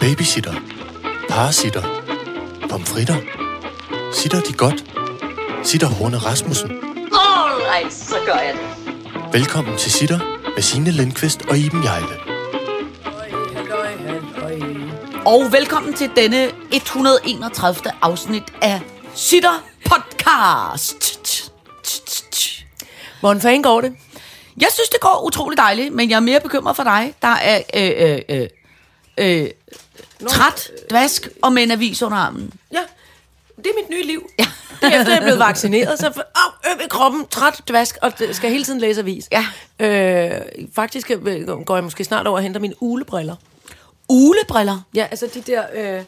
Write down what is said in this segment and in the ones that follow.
Babysitter. Parasitter. Pomfritter. Sitter de godt? Sitter Horne Rasmussen. Alright, så gør jeg det. Velkommen til Sitter med Signe Lindqvist og Iben Jejle. Og velkommen til denne 131. afsnit af Sitter Podcast. Hvordan fanden går det? Jeg synes, det går utrolig dejligt, men jeg er mere bekymret for dig, der er øh, øh, øh, øh, træt, dvask og med en avis under armen. Ja, det er mit nye liv. Ja. Det er efter, jeg er blevet vaccineret, så jeg øm i kroppen, træt, dvask, og skal hele tiden læse avis. Ja. Øh, faktisk øh, går jeg måske snart over og henter mine ulebriller. Ulebriller. Ja, altså de der... Øh,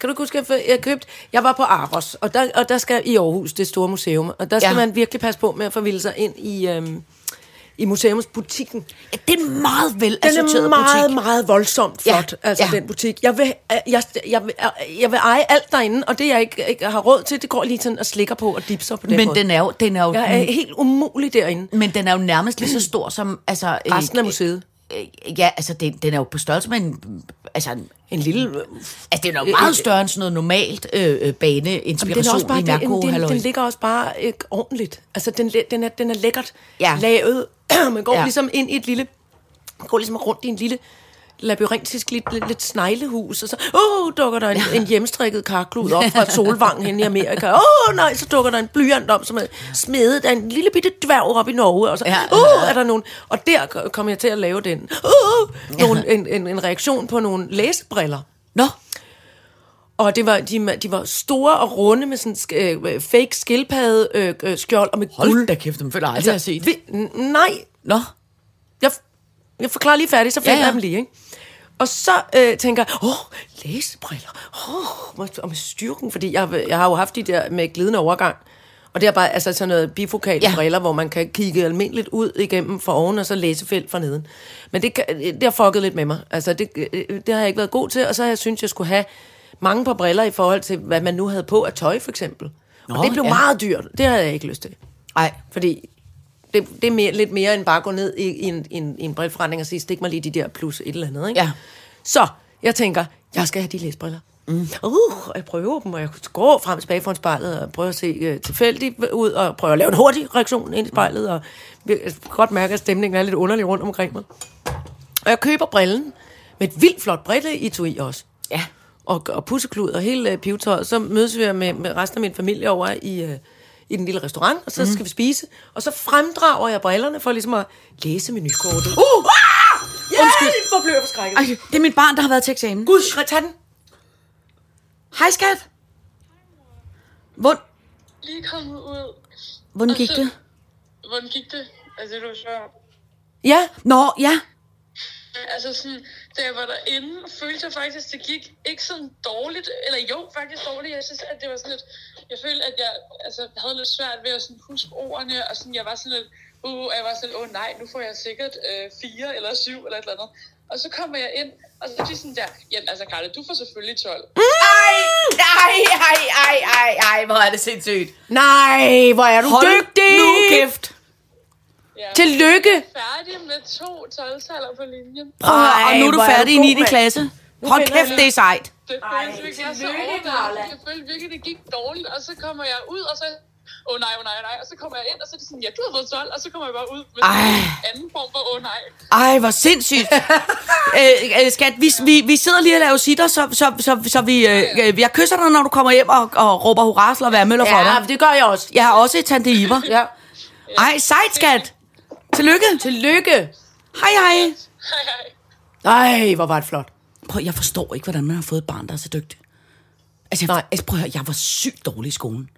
kan du huske, at jeg købte... Jeg var på Aros, og der, og der skal i Aarhus, det store museum, og der skal Ja. man virkelig passe på med at forvilde sig ind i, øhm, i museumsbutikken. Ja, det er meget vel Den er meget, butik. meget voldsomt flot, ja, altså ja. den butik. Jeg vil, jeg, jeg, vil, jeg vil eje alt derinde, og det jeg ikke, ikke har råd til, det går lige sådan og slikker på og dipser på den Men måde. den er jo, den er jo, Jeg er helt umulig derinde. men den er jo nærmest lige så stor som... Altså, øh, Resten af museet. Øh, Ja, altså, den, den er jo på størrelse med en... Altså, en, En lille... altså den er jo meget større end sådan noget normalt øh, øh, bane Men inspiration den, er også bare, i den, Mærko, den, halløj. den ligger også bare ikke ordentligt. Altså, den, den, er, den er lækkert Ja. lavet. Man går ja. ligesom ind i et lille... Man går ligesom rundt i en lille labyrintisk lidt, lidt, lidt sneglehus, og så oh, dukker der en, en hjemstrikket karklud op fra Solvang hen i Amerika. Åh oh, nej, så dukker der en blyant om, som er smedet af en lille bitte dværg op i Norge. Og så Ja. oh, er der nogen... Og der kommer jeg til at lave den. Oh, nogle, en, en, en reaktion på nogle læsebriller. Nå, Og det var, de, de var store og runde med sådan øh, fake skildpadde øh, øh, skjold og med hold guld. da kæft, dem føler jeg aldrig, altså, jeg har set. vi, nej, Nå, jeg, jeg forklarer lige færdigt, så finder Ja, ja, ja. jeg dem lige. Ikke? Og så øh, tænker jeg, åh, læsebriller, åh, og med styrken, fordi jeg, jeg har jo haft de der med glidende overgang, og det er bare altså sådan noget bifokale Ja. briller, hvor man kan kigge almindeligt ud igennem for oven, og så læsefelt for neden. Men det, det har fucket lidt med mig. Altså, det, øh, det har jeg ikke været god til, og så har jeg synes jeg skulle have mange par briller i forhold til, hvad man nu havde på af tøj, for eksempel. Nå, og det blev ja. meget dyrt. Det havde jeg ikke lyst til. ej. Fordi det, det er mere, lidt mere end bare at gå ned i, i, en, i, en, i en brilleforretning og sige, stik mig lige de der plus et eller andet. Ikke? Ja. Så jeg tænker, jeg skal have de læsbriller. Mm. Uh, og jeg prøver dem, og jeg går frem og tilbage foran spejlet og prøver at se uh, tilfældigt ud, og prøver at lave en hurtig reaktion ind i spejlet, og jeg kan godt mærke, at stemningen er lidt underlig rundt omkring mig. Og jeg køber brillen med et vildt flot brille i tui også Ja. og, og pusseklud og hele øh, pivetøjet. Så mødes vi med, med resten af min familie over i, øh, i den lille restaurant, og så mm. skal vi spise. Og så fremdrager jeg brillerne for ligesom at læse menukortet. Uh! Ah! Undskyld. hvor blev jeg forskrækket. Ej, det er mit barn, der har været til eksamen. Gud, tag den. Hej, skat. Hvor, lige kommet ud. hvordan gik det? Hvordan gik det? Altså, det var sjovt. Ja, Nå, ja. Altså sådan, da jeg var derinde, følte jeg faktisk, det gik ikke sådan dårligt. Eller jo, faktisk dårligt. Jeg synes, at det var sådan lidt... Jeg følte, at jeg altså, havde lidt svært ved at sådan huske ordene. Og sådan, jeg var sådan lidt... Uh, og jeg var sådan, åh oh, nej, nu får jeg sikkert øh, fire eller syv eller et eller andet. Og så kommer jeg ind, og så er de sådan der, jamen altså Karle, du får selvfølgelig 12. Ej, ej, ej, ej, ej, ej, hvor er det sindssygt. nej, hvor er du Hold dygtig. nu kæft. Ja. Tillykke. Færdig med to 12-taller på linjen. Prøv og nu er du hvor er færdig i du 9. god, mand. klasse. Hold kæft, jeg det er sejt. Det føles virkelig så overvældet. Jeg følte virkelig, det gik dårligt, og så kommer jeg ud, og så... Åh oh, nej, åh oh, nej, nej. Og så kommer jeg ind, og så er det sådan, ja, du har fået 12, og så kommer jeg bare ud med sådan en anden form for, åh oh, nej. Ej, hvor sindssygt. øh, øh, skat, vi, vi, vi sidder lige og laver sitter, så, så, så, så vi, øh, øh, jeg kysser dig, når du kommer hjem og, og råber hurra, slår værmøller for Ja, dig. det gør jeg også. Jeg har også et tante Iver. Ja. Ej, sejt, skat. Tillykke. Tillykke. Hej, hej. Hej, hej. Ej, hvor var det flot. Prøv, jeg forstår ikke, hvordan man har fået et barn, der er så dygtig. Altså, jeg, Nej. altså prøv at høre, jeg var sygt dårlig i skolen.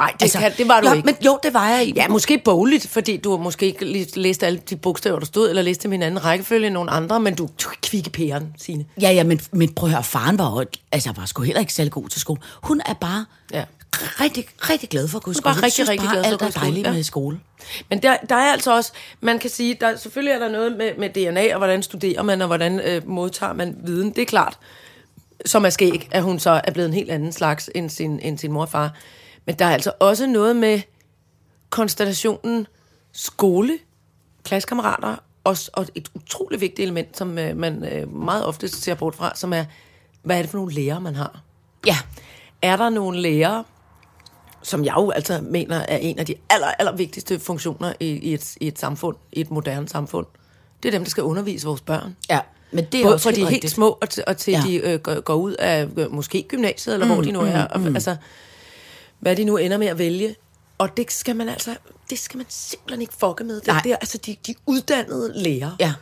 Nej, det, altså, kan, det var du jo, ikke. Men jo, det var jeg. Ja, måske bogligt, fordi du måske ikke lige læste alle de bogstaver, der stod, eller læste dem i en anden rækkefølge end nogle andre, men du er kvikke pæren, Signe. Ja, ja, men, men prøv at høre, faren var jo, altså, var sgu heller ikke særlig god til skole. Hun er bare Ja. rigtig, rigtig glad for at gå i er skole. bare Hun rigtig, synes rigtig bare, glad for at gå er i skole, dejligt ja. med skole. Men der, der er altså også, man kan sige, der, selvfølgelig er der noget med, med DNA, og hvordan studerer man, og hvordan øh, modtager man viden, det er klart. Som er skæg, at hun så er blevet en helt anden slags end sin, end sin mor og far. Men der er altså også noget med konstellationen skole, klassekammerater, og, og et utroligt vigtigt element, som øh, man øh, meget ofte ser bort fra, som er hvad er det for nogle lærere, man har? Ja. Er der nogle lærere, som jeg jo altså mener er en af de aller, aller vigtigste funktioner i, i, et, i et samfund, i et moderne samfund? Det er dem, der skal undervise vores børn. Ja, men det er Både også fra de er helt rigtigt. små, og til, og til Ja. de øh, går, går ud af øh, måske gymnasiet, eller mm, hvor de nu er. Og, altså, hvad de nu ender med at vælge. Og det skal man altså, det skal man simpelthen ikke fucke med. Det Nej. der, altså de, de uddannede lærere. Ja.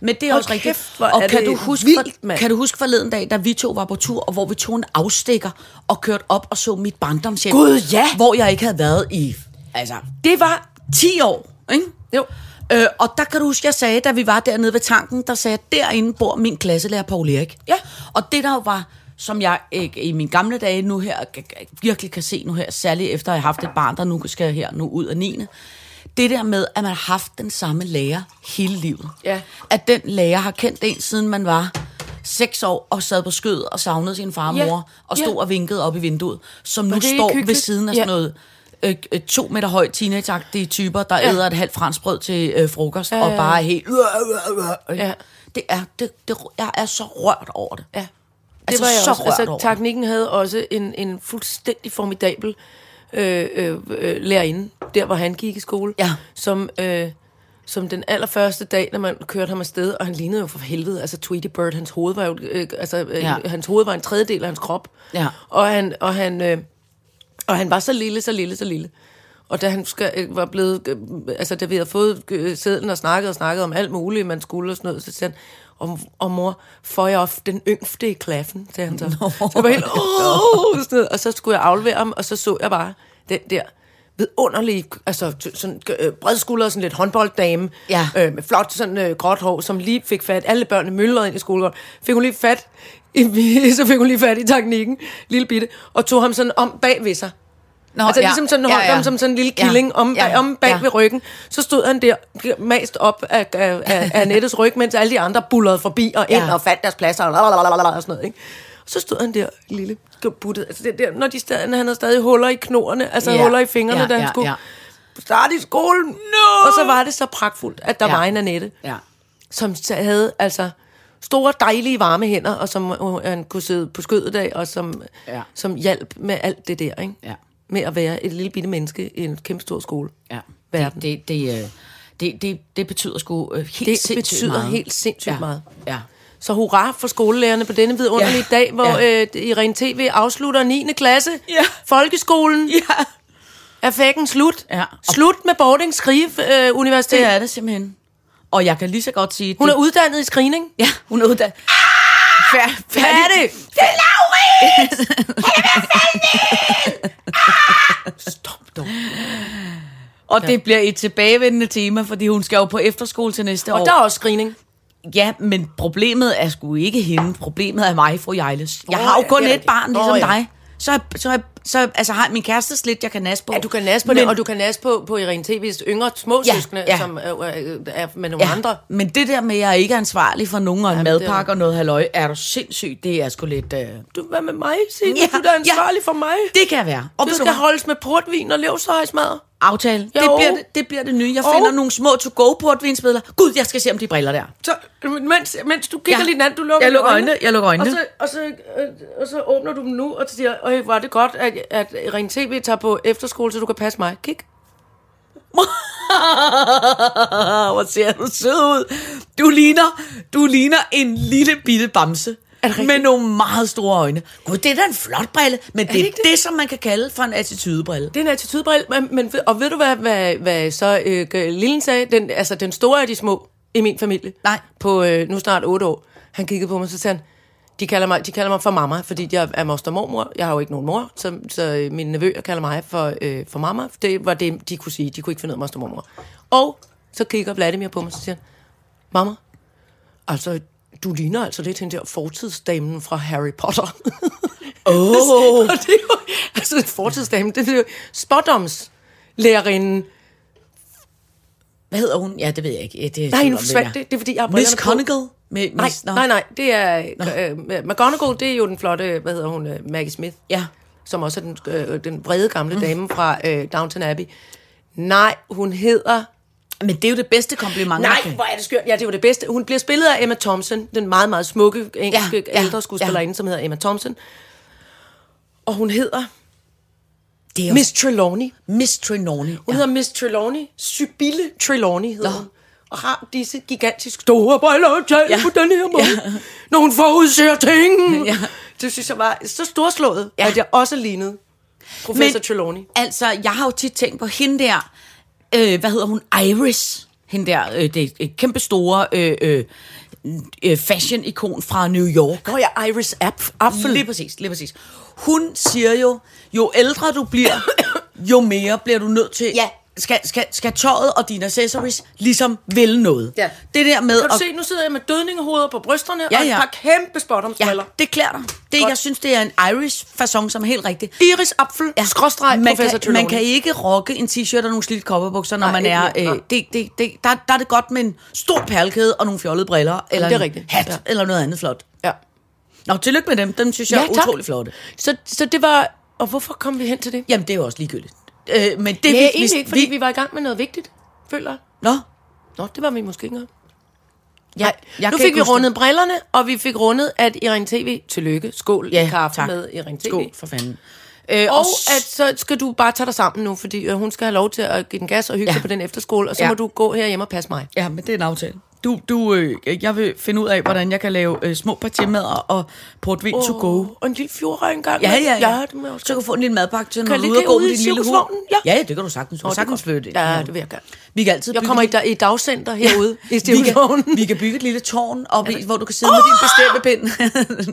Men det er Hold også rigtigt. kæft, hvor og kan det du, huske, vildt, mand. kan du huske forleden dag, da vi to var på tur, og hvor vi tog en afstikker og kørte op og så mit barndomshjem? Gud, ja! Hvor jeg ikke havde været i, altså, Det var... 10 år, ikke? Jo. Øh, og der kan du huske, jeg sagde, da vi var dernede ved tanken, der sagde jeg, derinde bor min klasselærer Paul Erik. Ja. Og det der var, som jeg ikke, i mine gamle dage nu her, virkelig kan se nu her, særligt efter jeg har haft et barn, der nu skal her nu ud af 9. Det der med, at man har haft den samme lærer hele livet. Ja. At den lærer har kendt en, siden man var seks år, og sad på skødet og savnede sin far og Ja. mor, og stod Ja. og vinkede op i vinduet, som nu står ved hyggeligt? siden af Ja. sådan noget øh, øh, to meter høje teenageagtige typer, der ja. Ja. æder et halvt franskbrød til øh, frokost, ja, Ja, og ja. bare er helt... Øh, Ja. Det er, det, det, jeg er så rørt over det. Ja. Det Altså, var jeg så også. rørt Altså, over. teknikken havde også en, en fuldstændig formidabel øh, øh, øh, lærerinde, der hvor han gik i skole, Ja. som, øh, som den allerførste dag, når man kørte ham afsted, og han lignede jo for helvede, altså Tweety Bird, hans hoved var jo, øh, altså, øh, Ja. hans hoved var en tredjedel af hans krop, Ja. og han, og han, øh, og han var så lille, så lille, så lille. Og da han skal, øh, var blevet, øh, altså da vi havde fået øh, sedlen og snakket og snakket om alt muligt, man skulle og sådan noget, så sagde han, og, og mor, får jeg of den yngste i klassen, sagde han så. Så jeg var helt, Åh! sådan noget. og så skulle jeg aflevere ham, og så så jeg bare den der vidunderlige, altså sådan øh, bredskulder, sådan lidt håndbolddame, Ja. øh, med flot sådan øh, gråt hår, som lige fik fat, alle børnene myldrede ind i skolegården, fik hun lige fat, i, så fik hun lige fat i teknikken, lille bitte, og tog ham sådan om bag ved sig. Nå, altså ja. ligesom sådan holdt ja, ja. ham som sådan en lille killing ja. om, ja. om bag ja. ved ryggen. Så stod han der, mast op af, af, af, af nettets ryg, mens alle de andre bullerede forbi og ind Ja. og fandt deres pladser og, og sådan noget. Ikke? Så stod han der, lille buttet. Altså det der, når de stadig, han havde stadig huller i knoerne, altså Ja. huller i fingrene, Ja, da han ja, skulle ja. starte i skolen. No! Og så var det så pragtfuldt, at der Ja. var en Annette, Ja. som havde altså store, dejlige, varme hænder, og som øh, han kunne sidde på skødet af, og som, ja. som hjalp med alt det der, ikke? Ja. Med at være et lille bitte menneske i en kæmpe stor skole. Ja. Verden. Det, det, det, øh, det, det, det betyder sgu øh, helt Det sindssygt betyder meget. helt sindssygt ja. meget. Ja. Så hurra for skolelærerne på denne vidunderlige Ja. dag, hvor Ja. øh, Irene TV afslutter 9. klasse. Ja. Folkeskolen. Ja. Er fækken slut. Ja. Slut med boarding skrive øh, universitet. Det er det simpelthen. Og jeg kan lige så godt sige... Hun det, er uddannet i skrigning. Ja, hun er uddannet. Fær, Hvad er det? Det er Laurits! Stop dog. Og det bliver et tilbagevendende tema, fordi hun skal jo på efterskole til næste år. Og der er også skrigning. Ja, men problemet er sgu ikke hende. Problemet er mig, fru Jejles. Jeg Åh, har jo ja, kun er et barn, ligesom Åh, ja. dig. Så, er- så, er- så altså, har min kæreste slet, jeg kan nas på. Ja, du kan næse på men, det, og du kan næse på, på Irene TV's yngre små Ja, ja. som øh, er med nogle ja, andre. Men det der med, at jeg ikke er ansvarlig for nogen og en det er- madpakke og noget halløj, er du sindssygt. Det er sgu lidt... Øh... Du, hvad med mig, Signe? Ja, du er da ja. ansvarlig for mig. Det kan jeg være. Og Du ved skal hvad? holdes med portvin og levsøjsmad. Aftale. Det Jo. bliver det, det bliver det nye. Jeg Og- finder nogle små to-go portvinsbilleder. Gud, jeg skal se om de briller der. Så, mens, mens du kigger Ja. ja. lidt anden, du lukker Jeg lukker øjnene, øjnene, jeg lukker øjnene. Og så, og, så, øh, og så åbner du dem nu, og så siger, øj, var det godt, at, at Irene TV tager på efterskole, så du kan passe mig. Kig. Hvor ser du sød ud. Du ligner, du ligner en lille bitte bamse. Er med nogle meget store øjne. Gud, det er da en flot brille, men det er det, det, som man kan kalde for en attitudebrille. Det er en attitudebrille, men, men, og ved du, hvad, hvad, hvad så øh, Lillen sagde? Den, altså, den store af de små i min familie. Nej. På øh, nu snart otte år. Han kiggede på mig, så sagde han, de kalder mig, de kalder mig for mamma, fordi jeg er moster og mormor. Jeg har jo ikke nogen mor, så, så øh, mine nevøer kalder mig for, øh, for mamma. Det var det, de kunne sige. De kunne ikke finde ud af moster og mormor. Og så kigger Vladimir på mig, så siger han, mamma, altså, du ligner altså lidt hende der fortidsdamen fra Harry Potter. Åh. og det er jo, altså fortidsdamen, det er jo spådomslærerinden. Hvad hedder hun? Ja, det ved jeg ikke. Det er Nej, nu forsvandt det. Det er fordi, jeg har Miss. Conigal? Med, Nej, nå. nej, nej, det er øh, McGonagall, det er jo den flotte, hvad hedder hun, øh, Maggie Smith, Ja. som også er den, øh, den brede gamle dame fra øh, Downton Abbey. Nej, hun hedder Men det er jo det bedste kompliment. Nej, hvor er det skørt. Ja, det var det bedste. Hun bliver spillet af Emma Thompson, den meget, meget smukke engelske Ja, ældre skuespillerinde, ja. som hedder Emma Thompson. Og hun hedder Det er jo Miss Trelawney. Miss Trelawney. Hun ja. hedder Miss Trelawney. Sybille Trelawney hedder hun. Og har disse gigantiske store briller og taler Ja. på den her måde. Ja. Når hun forudser ting. Ja. Det synes jeg var så storslået, Ja. at jeg også lignede professor Men- Trelawney. Altså, jeg har jo tit tænkt på hende der, øh, hvad hedder hun, Iris. Hende der, øh, det er et kæmpe store øh, øh, øh, fashion-ikon fra New York. Nå ja, Iris Apf- Apfel. Lige præcis, lige præcis. Hun siger jo, jo ældre du bliver, jo mere bliver du nødt til... Ja. Skal, skal, skal tøjet og dine accessories ligesom vil noget. Ja. Det der med... Kan du at- se, nu sidder jeg med dødningehoveder på brysterne Ja, og et ja. par kæmpe spottomsbriller. Ja, det klæder dig. Det, Godt. jeg synes, det er en Irish-fasong, som er helt rigtig. Iris Apfel, ja. skråstreg, man professor kan, man kan ikke rocke en t-shirt og nogle slidte kopperbukser, når Nej, man er... Øh, det, det, det, der, der er det godt med en stor perlekæde og nogle fjollede briller, eller det er en rigtigt. hat, Ja. eller noget andet flot. Ja. Nå, tillykke med dem. Dem synes jeg Ja, er utrolig flotte. Så, så det var... Og hvorfor kom vi hen til det? Jamen, det er jo også ligegyldigt. Øh, men det Det vi- er vi- egentlig ikke, fordi vi, vi var i gang med noget vigtigt, føler jeg. Nå, Nå, det var vi måske ikke engang. jeg, jeg nu fik vi rundet brillerne, og vi fik rundet, at Irene TV, tillykke, skål Ja, i kaffe tak. med Irene det. TV. Skål for fanden. Øh, Og s- at så skal du bare tage dig sammen nu, fordi øh, hun skal have lov til at give den gas og hygge Ja. sig på den efterskole, og så Ja. må du gå herhjemme og passe mig. Ja, men det er en aftale. Du, du, øh, jeg vil finde ud af, hvordan jeg kan lave øh, små partimader og portvin oh. to go. Og en lille fjordrør engang. Ja, ja, ja. ja det må jeg også. Så kan du få en lille madpakke til, når Kan du er ude og gå med i din lille hund. Ja. ja, det kan du sagtens. Du Nå, kan det er sagtens flytte. Ja, det vil jeg gerne. Vi kan altid Jeg bygge kommer i, i dagcenter herude i vi Stivsvognen. kan, vi kan bygge et lille tårn op i, hvor du kan sidde med din bestemmepind.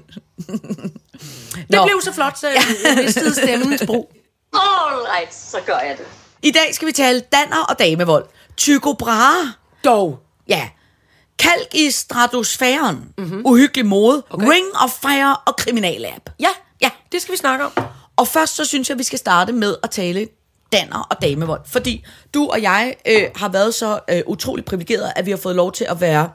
Det blev så flot, så jeg mistede stemmens brug. All right, så gør jeg det. I dag skal vi tale danner og damevold. Tycho Brahe. Dog. Ja. Kalk i stratosfæren. Mm-hmm. Uhyggelig mode. Okay. Ring of Fire og kriminalab. Ja, Ja. det skal vi snakke om. Og først så synes jeg, vi skal starte med at tale danner og damevold. Fordi du og jeg øh, har været så øh, utrolig privilegeret, at vi har fået lov til at være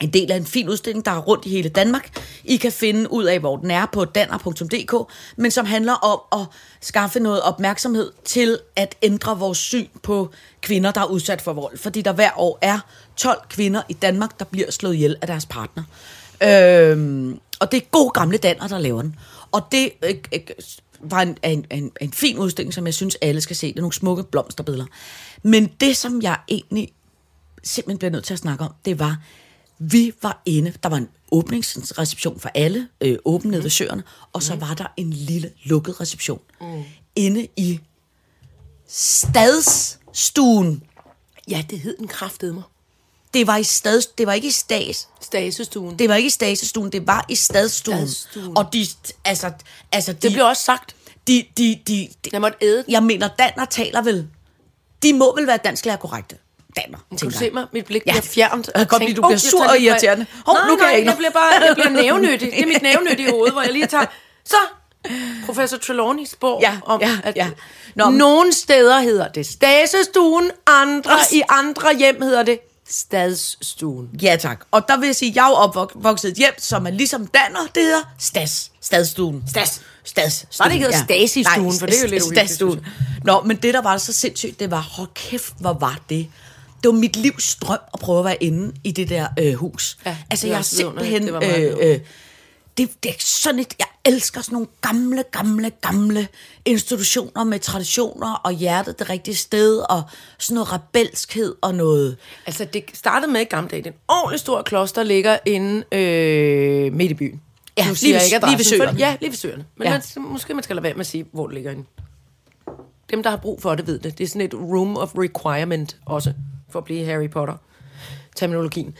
en del af en fin udstilling, der er rundt i hele Danmark. I kan finde ud af, hvor den er på danner.dk, men som handler om at skaffe noget opmærksomhed til at ændre vores syn på kvinder, der er udsat for vold. Fordi der hver år er 12 kvinder i Danmark, der bliver slået ihjel af deres partner. Øhm, og det er gode gamle danner, der laver den. Og det øh, øh, var en, en, en, en fin udstilling, som jeg synes, alle skal se. Det er nogle smukke blomsterbilleder. Men det, som jeg egentlig simpelthen bliver nødt til at snakke om, det var, vi var inde, der var en åbningsreception for alle, øh, åben nede ved søerne, og så var der en lille lukket reception mm. inde i stadsstuen. Ja, det hed den kraftede mig. Det var, i stads, det var ikke i stads, Stasestuen. det var ikke i stasestuen, det var i stadstuen. Stadstuen. Og de, altså, altså de, det blev også sagt. de, de, de, de, Jeg måtte æde jeg mener, Danner taler vel, de må vel være dansklærer korrekte. Danner, Kan du se mig? Mit blik Ja. bliver fjernt. Jeg kan godt lide, du bliver "Åh, jeg sur og irriterende. Hov, nej, nu kan nej, jeg ikke jeg bliver bare jeg bliver nævnyttig. Det er mit nævnyttige hoved, hvor jeg lige tager... Så, professor Trelawney spår Ja, om, ja, at ja. Nå, nogle steder hedder det stasestuen, andre i andre hjem hedder det stadsstuen. Ja, tak. Og der vil jeg sige, at jeg er opvokset et hjem, som er ligesom Danner, det hedder Stas. Stadstuen. Stas. Stas. Bare det ikke hedder Stasi-stuen, for det er jo lidt Stadstuen. Nå, men det, der var så sindssygt, det var, hold kæft, hvor var det. Det var mit livs drøm at prøve at være inde i det der øh, hus. Ja, altså, jeg vidunderligt. simpelthen... Var øh, øh, det, det er sådan et, jeg elsker sådan nogle gamle, gamle, gamle institutioner med traditioner og hjertet det rigtige sted og sådan noget rebelskhed og noget... Altså, det startede med i gamle dage. Den ordentlig store kloster ligger inde øh, midt i byen. Ja, Nu lige ved- ikke lige ved for- søerne. Ja, lige ved søerne. Men ja. man, måske man skal lade være med at sige, hvor det ligger inde. Dem, der har brug for det, ved det. Det er sådan et room of requirement også, for at blive Harry Potter-terminologien.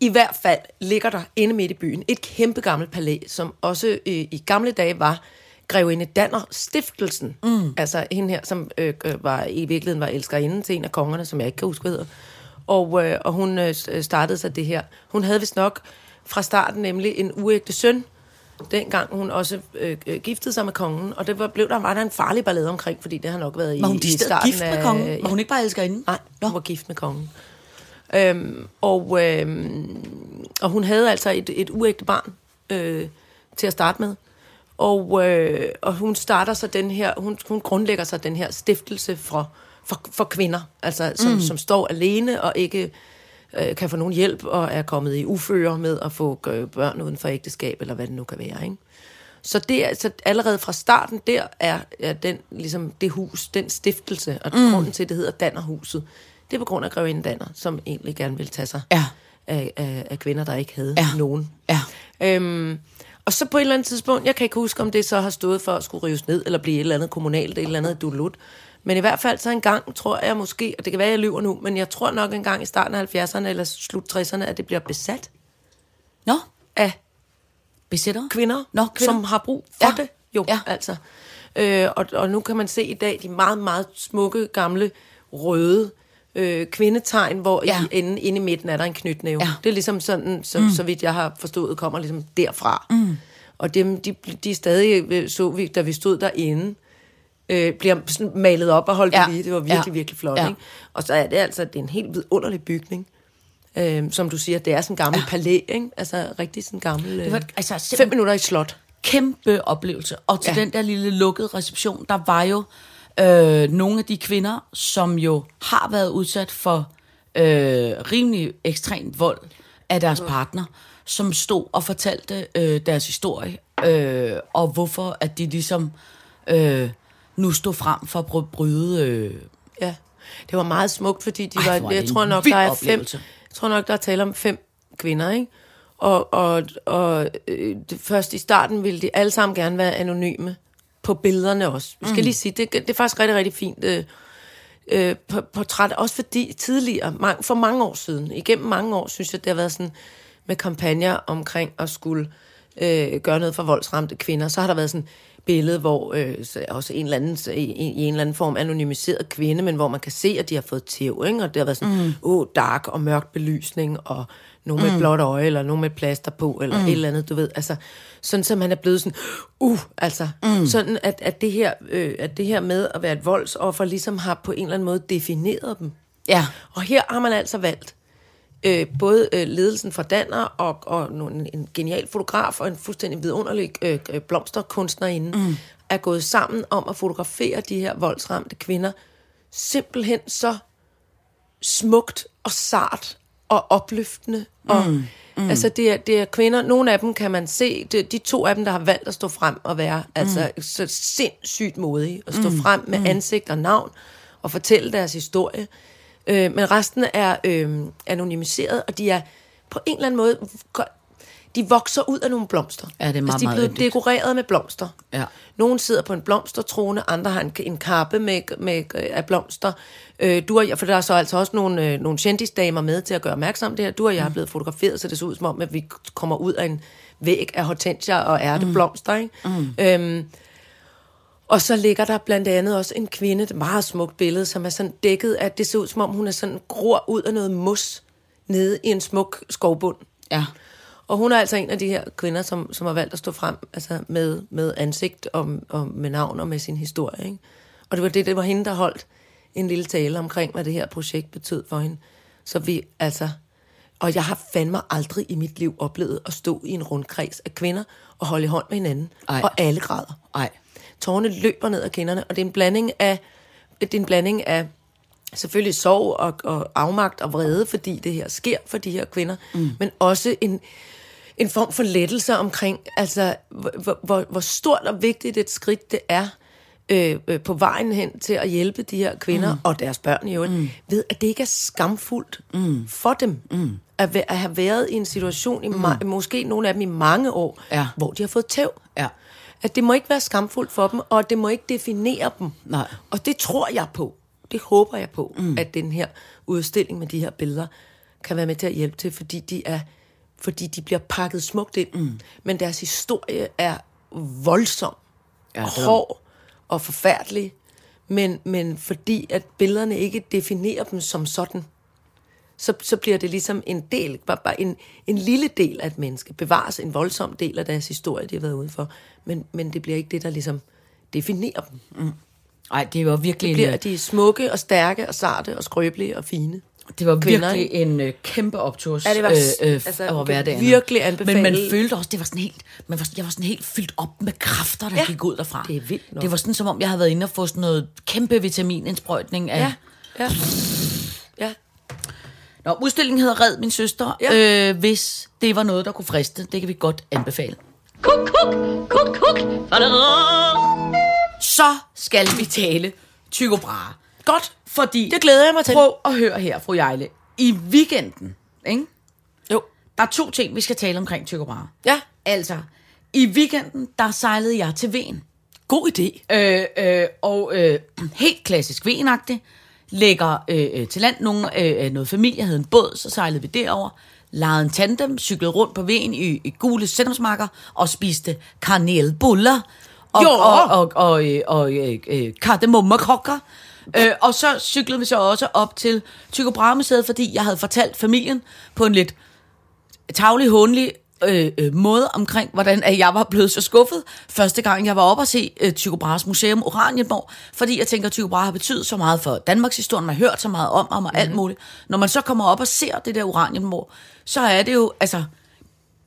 I hvert fald ligger der inde midt i byen et kæmpe gammelt palæ, som også øh, i gamle dage var grevinde Danner Stiftelsen. Mm. Altså hende her, som øh, øh, var, i virkeligheden var elskerinde til en af kongerne, som jeg ikke kan huske, hvad hedder. Og, øh, og hun øh, startede sig det her. Hun havde vist nok fra starten nemlig en uægte søn, dengang hun også øh, øh, giftede sig med kongen, og det var, blev der, var der en farlig ballade omkring, fordi det har nok været i, Var hun i starten gift med kongen? Var hun ikke bare elskerinde? Nej, hun var gift med kongen. Øhm, og, øhm, og hun havde altså et, et uægte barn øh, til at starte med. Og, øh, og hun starter så den her, hun, hun grundlægger så den her stiftelse for, for, for kvinder, altså, som, mm. som står alene og ikke øh, kan få nogen hjælp og er kommet i uføre med at få øh, børn uden for ægteskab, eller hvad det nu kan være. Ikke? Så det er altså allerede fra starten der er, er den, ligesom det hus, den stiftelse, og mm. grunden til, at det hedder Dannerhuset, det er på grund af Grevinde Danner, som egentlig gerne vil tage sig Ja. af, af, af kvinder, der ikke havde Ja. nogen. Ja. Øhm, og så på et eller andet tidspunkt, jeg kan ikke huske, om det så har stået for at skulle rives ned, eller blive et eller andet kommunalt, et eller andet dulut. Men i hvert fald så en gang, tror jeg måske, og det kan være, jeg lyver nu, men jeg tror nok en gang i starten af 70'erne eller slut 60'erne, at det bliver besat Nå, af besætter? kvinder, Nå, kvinder. som har brug for Ja. det. Jo, Ja. altså. Øh, og, og nu kan man se i dag de meget, meget smukke, gamle, røde øh, kvindetegn, hvor Ja. i enden, inde i midten er der en knytnæve. Ja. Det er ligesom sådan, så, mm. så vidt jeg har forstået, kommer ligesom derfra. Mm. Og dem, de, de er stadig, øh, så vi, da vi stod derinde, øh, bliver sådan malet op og holdt Ja. lige. Det var virkelig, Ja. virkelig flot. Ja. Ikke? Og så er det altså det er en helt vidunderlig bygning. Øh, som du siger, det er sådan en gammel ja. palæ, ikke? Altså rigtig sådan en gammel... Det var Øh, altså fem minutter i slot. kæmpe oplevelse. Og til. Ja. den der lille lukkede reception, der var jo øh, nogle af de kvinder, som jo har været udsat for øh, rimelig ekstrem vold af deres partner, som stod og fortalte øh, deres historie, øh, og hvorfor at de ligesom øh, nu stod frem for at bry- bryde... Øh, Ja, det var meget smukt, fordi de Ej, var, det jeg tror nok, der er fem, jeg tror nok, der er tale om fem kvinder, ikke? Og, og, og øh, først i starten ville de alle sammen gerne være anonyme på billederne også. Vi skal mm. lige sige, det, det er faktisk rigtig, rigtig fint øh, øh, portræt, også fordi tidligere, mange, for mange år siden, igennem mange år, synes jeg, det har været sådan med kampagner omkring at skulle øh, gøre noget for voldsramte kvinder, så har der været sådan et billede, hvor øh, så også en eller anden, i, i en eller anden form anonymiseret kvinde, men hvor man kan se, at de har fået tæv, ikke? og det har været sådan, mm. oh, dark og mørk belysning, og nogen med mm. blåt øje, eller nogen med plaster på, eller mm. et eller andet, du ved, altså, sådan så man er blevet sådan, uh, altså, mm. sådan at, at, det her, øh, at det her med at være et voldsoffer, ligesom har på en eller anden måde defineret dem. ja, Og her har man altså valgt øh, både øh, ledelsen fra Danner og, og nogle, en genial fotograf og en fuldstændig vidunderlig øh, blomsterkunstnerinde mm. er gået sammen om at fotografere de her voldsramte kvinder simpelthen så smukt og sart og opløftende. Og, mm. Mm. Altså, det er, det er kvinder, nogle af dem kan man se, det, de to af dem, der har valgt at stå frem og være altså, så sindssygt modige, at stå mm. frem med mm. ansigt og navn og fortælle deres historie. Øh, men resten er øh, anonymiseret, og de er på en eller anden måde, de vokser ud af nogle blomster. Ja, det er meget, altså, de er meget blevet yndigt. dekoreret med blomster. Ja. Nogle sidder på en blomstertrone, andre har en, en kappe med, med, af blomster. Øh, du og jeg, for der er så altså også nogle, øh, nogle kendisdamer med til at gøre opmærksom det her. Du og jeg er blevet fotograferet, så det ser ud som om, at vi kommer ud af en væg af hortensia og ærteblomster. Ikke? Mm. Øhm, og så ligger der blandt andet også en kvinde, et meget smukt billede, som er sådan dækket af, det ser ud som om, hun er sådan gror ud af noget mos nede i en smuk skovbund. ja. Og hun er altså en af de her kvinder, som, som har valgt at stå frem altså med, med ansigt og, og med navn og med sin historie. Ikke? Og det var det, det var hende, der holdt en lille tale omkring, hvad det her projekt betød for hende. Så vi altså... Og jeg har fandme aldrig i mit liv oplevet at stå i en rundkreds af kvinder og holde i hånd med hinanden. Ej. Og alle græder. Ej. Tårerne løber ned ad kinderne, og det er en blanding af, det er en blanding af selvfølgelig sorg og, og afmagt og vrede, fordi det her sker for de her kvinder, mm. men også en, en form for lettelse omkring, altså, hvor, hvor, hvor stort og vigtigt et skridt det er øh, øh, på vejen hen til at hjælpe de her kvinder mm. og deres børn i øvrigt, mm. ved at det ikke er skamfuldt mm. for dem mm. at, at have været i en situation, i ma- måske nogle af dem i mange år, Ja. hvor de har fået tæv. Ja. At det må ikke være skamfuldt for dem, og det må ikke definere dem. Nej. Og det tror jeg på. Det håber jeg på, mm. at den her udstilling med de her billeder kan være med til at hjælpe til, fordi de er fordi de bliver pakket smukt ind. Mm. Men deres historie er voldsom, Ja, det hård og forfærdelig. Men, men fordi at billederne ikke definerer dem som sådan, så, så bliver det ligesom en del, bare, bare en, en lille del af et menneske, bevares en voldsom del af deres historie, de har været ude for. Men, men det bliver ikke det, der ligesom definerer dem. Ej, det var virkelig... Det bliver, en, at de er smukke og stærke og sarte og skrøbelige og fine. Det var Kvinder, virkelig en øh, kæmpe optur Ja, det var øh, øh, altså, kan derinde. virkelig anbefale- Men man følte også, det var sådan helt, man var, jeg var sådan helt fyldt op med kræfter, der Ja, gik ud derfra. det er vildt nok. Det var sådan, som om jeg havde været inde og få sådan noget kæmpe vitaminindsprøjtning af... Ja, ja. Ja, Nå, udstillingen hedder Red min søster, Ja. ja. øh, hvis det var noget, der kunne friste. Det kan vi godt anbefale. Kuk, kuk, kuk, kuk. Så skal vi tale Tycho Brahe. godt. Fordi, Det glæder jeg mig til. prøv at høre her, fru Jejle. I weekenden, ikke? Jo. der er to ting, vi skal tale omkring Tycho Brahe. Ja, Altså, i weekenden, der sejlede jeg til Ven. god idé. Øh, øh, og øh, helt klassisk venagtigt. Lægger øh, øh, til land nogle, øh, noget familie, havde en båd, så sejlede vi derover. Lejede en tandem, cyklede rundt på vejen i, i gule sendomsmarker og spiste kanelbuller og, Jo. og, og, og, øh, og øh, øh, kardemommerkokker. Øh, og så cyklede vi så også op til Tycho Brahe Museet, fordi jeg havde fortalt familien på en lidt tavlig, håndelig øh, øh, måde omkring, hvordan at jeg var blevet så skuffet første gang, jeg var oppe og se øh, Tycho Brahes Museum Oranienborg, fordi jeg tænker, at Tycho Brahe har betydet så meget for Danmarks historie, man har hørt så meget om ham og Mhm. alt muligt. Når man så kommer op og ser det der Oranienborg, så er det jo, altså,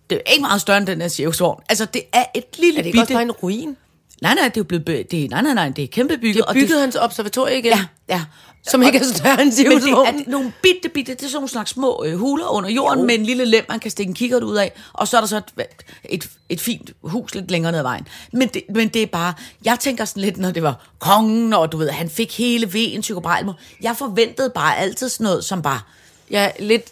det er ikke meget større end den her cirkusvogn. Altså, det er et lille Er det ikke også bitte... bare en ruin? Nej, nej, det er jo blevet... Det, nej, nej, nej, det er kæmpe bygget. De har og bygget det, hans observatorie igen, Ja, ja. som ikke er større end Men det er nogle bitte, bitte, det er sådan nogle slags små øh, huler under jorden, jo. med en lille lem, man kan stikke en kikkert ud af, og så er der så et, et, et fint hus lidt længere ned ad vejen. Men det, men det er bare, jeg tænker sådan lidt, når det var kongen, og du ved, han fik hele vejen, Tycho Brahe. Jeg forventede bare altid sådan noget, som bare, Ja, lidt...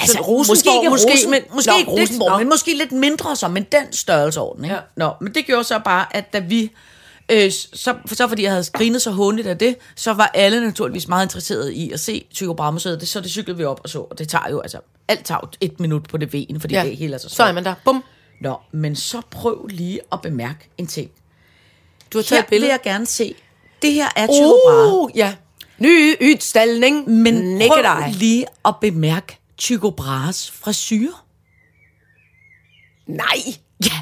Altså, Rosenborg, måske ikke måske, Rosen, men, måske Nå, ikke Rosenborg, det, men måske lidt mindre som, men den størrelsesorden. Ikke? Ja. Nå, men det gjorde så bare, at da vi, øh, så, så fordi jeg havde grinet så håndligt af det, så var alle naturligvis meget interesserede i at se Tycho Brahe. Det, så det cyklede vi op og så, og det tager jo, altså, alt tager jo et minut på det vejen, fordi Ja, det hele er så så er svært. man der. Bum. Nå, men så prøv lige at bemærke en ting. Du har taget Her et billede. vil jeg gerne se, det her er Tycho Brahe. Uh, ja. Ny udstilling. Men Nikke prøv dig. lige at bemærke Tycho Brahes frisyr. Nej. Ja,